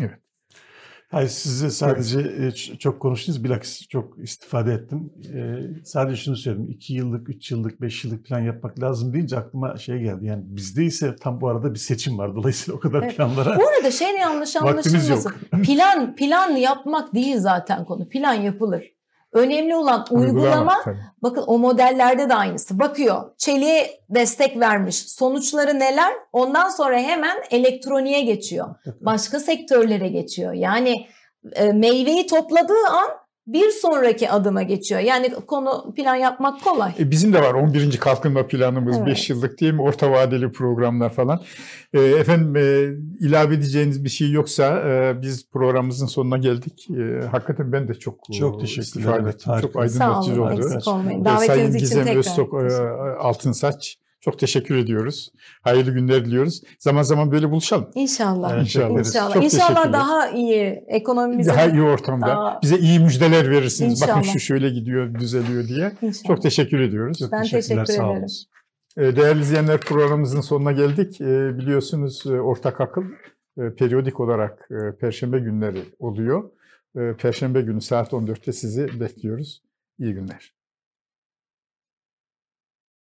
Hayır size sadece e, çok konuştunuz bilakis çok istifade ettim. E, sadece şunu söyledim. 2 yıllık, 3 yıllık, 5 yıllık plan yapmak lazım deyince aklıma şey geldi. Yani bizde ise tam bu arada bir seçim var. Dolayısıyla o kadar Evet. planlara Bu arada şey yanlış anlaşılmasın. Plan plan yapmak değil zaten konu. Plan yapılır. Önemli olan uygulama. tabii. Bakın o modellerde de aynısı. Bakıyor. Çeliğe destek vermiş. Sonuçları neler? Ondan sonra hemen elektroniğe geçiyor. Başka sektörlere geçiyor. Yani e, meyveyi topladığı an bir sonraki adıma geçiyor. Yani konu plan yapmak kolay. E, bizim de var 11. kalkınma planımız Evet. 5 yıllık değil mi? Orta vadeli programlar falan. E, efendim e, ilave edeceğiniz bir şey yoksa e, biz programımızın sonuna geldik. E, hakikaten ben de çok, Çok e, istifade Evet, ettim. Çok aydınlatıcı olun. oldu. Eksik olmayın. E, Davetiniz Sayın için Gizem tekrar. Öztok e, teşekkür Altınsaç çok teşekkür ediyoruz. Hayırlı günler diliyoruz. Zaman zaman böyle buluşalım. İnşallah. Evet, İnşallah. İnşallah. Çok İnşallah daha iyi ekonomimize Daha iyi ortamda. Daha- Bize iyi müjdeler verirsiniz. Bakın İnşallah. şu şöyle gidiyor, düzeliyor diye. İnşallah. Çok teşekkür ediyoruz. Çok Ben teşekkür sağ ederim. Ee, Değerli izleyenler programımızın sonuna geldik. Ee, Biliyorsunuz e, Ortak Akıl e, periyodik olarak e, Perşembe günleri oluyor. Perşembe günü saat 14'te sizi bekliyoruz. İyi günler.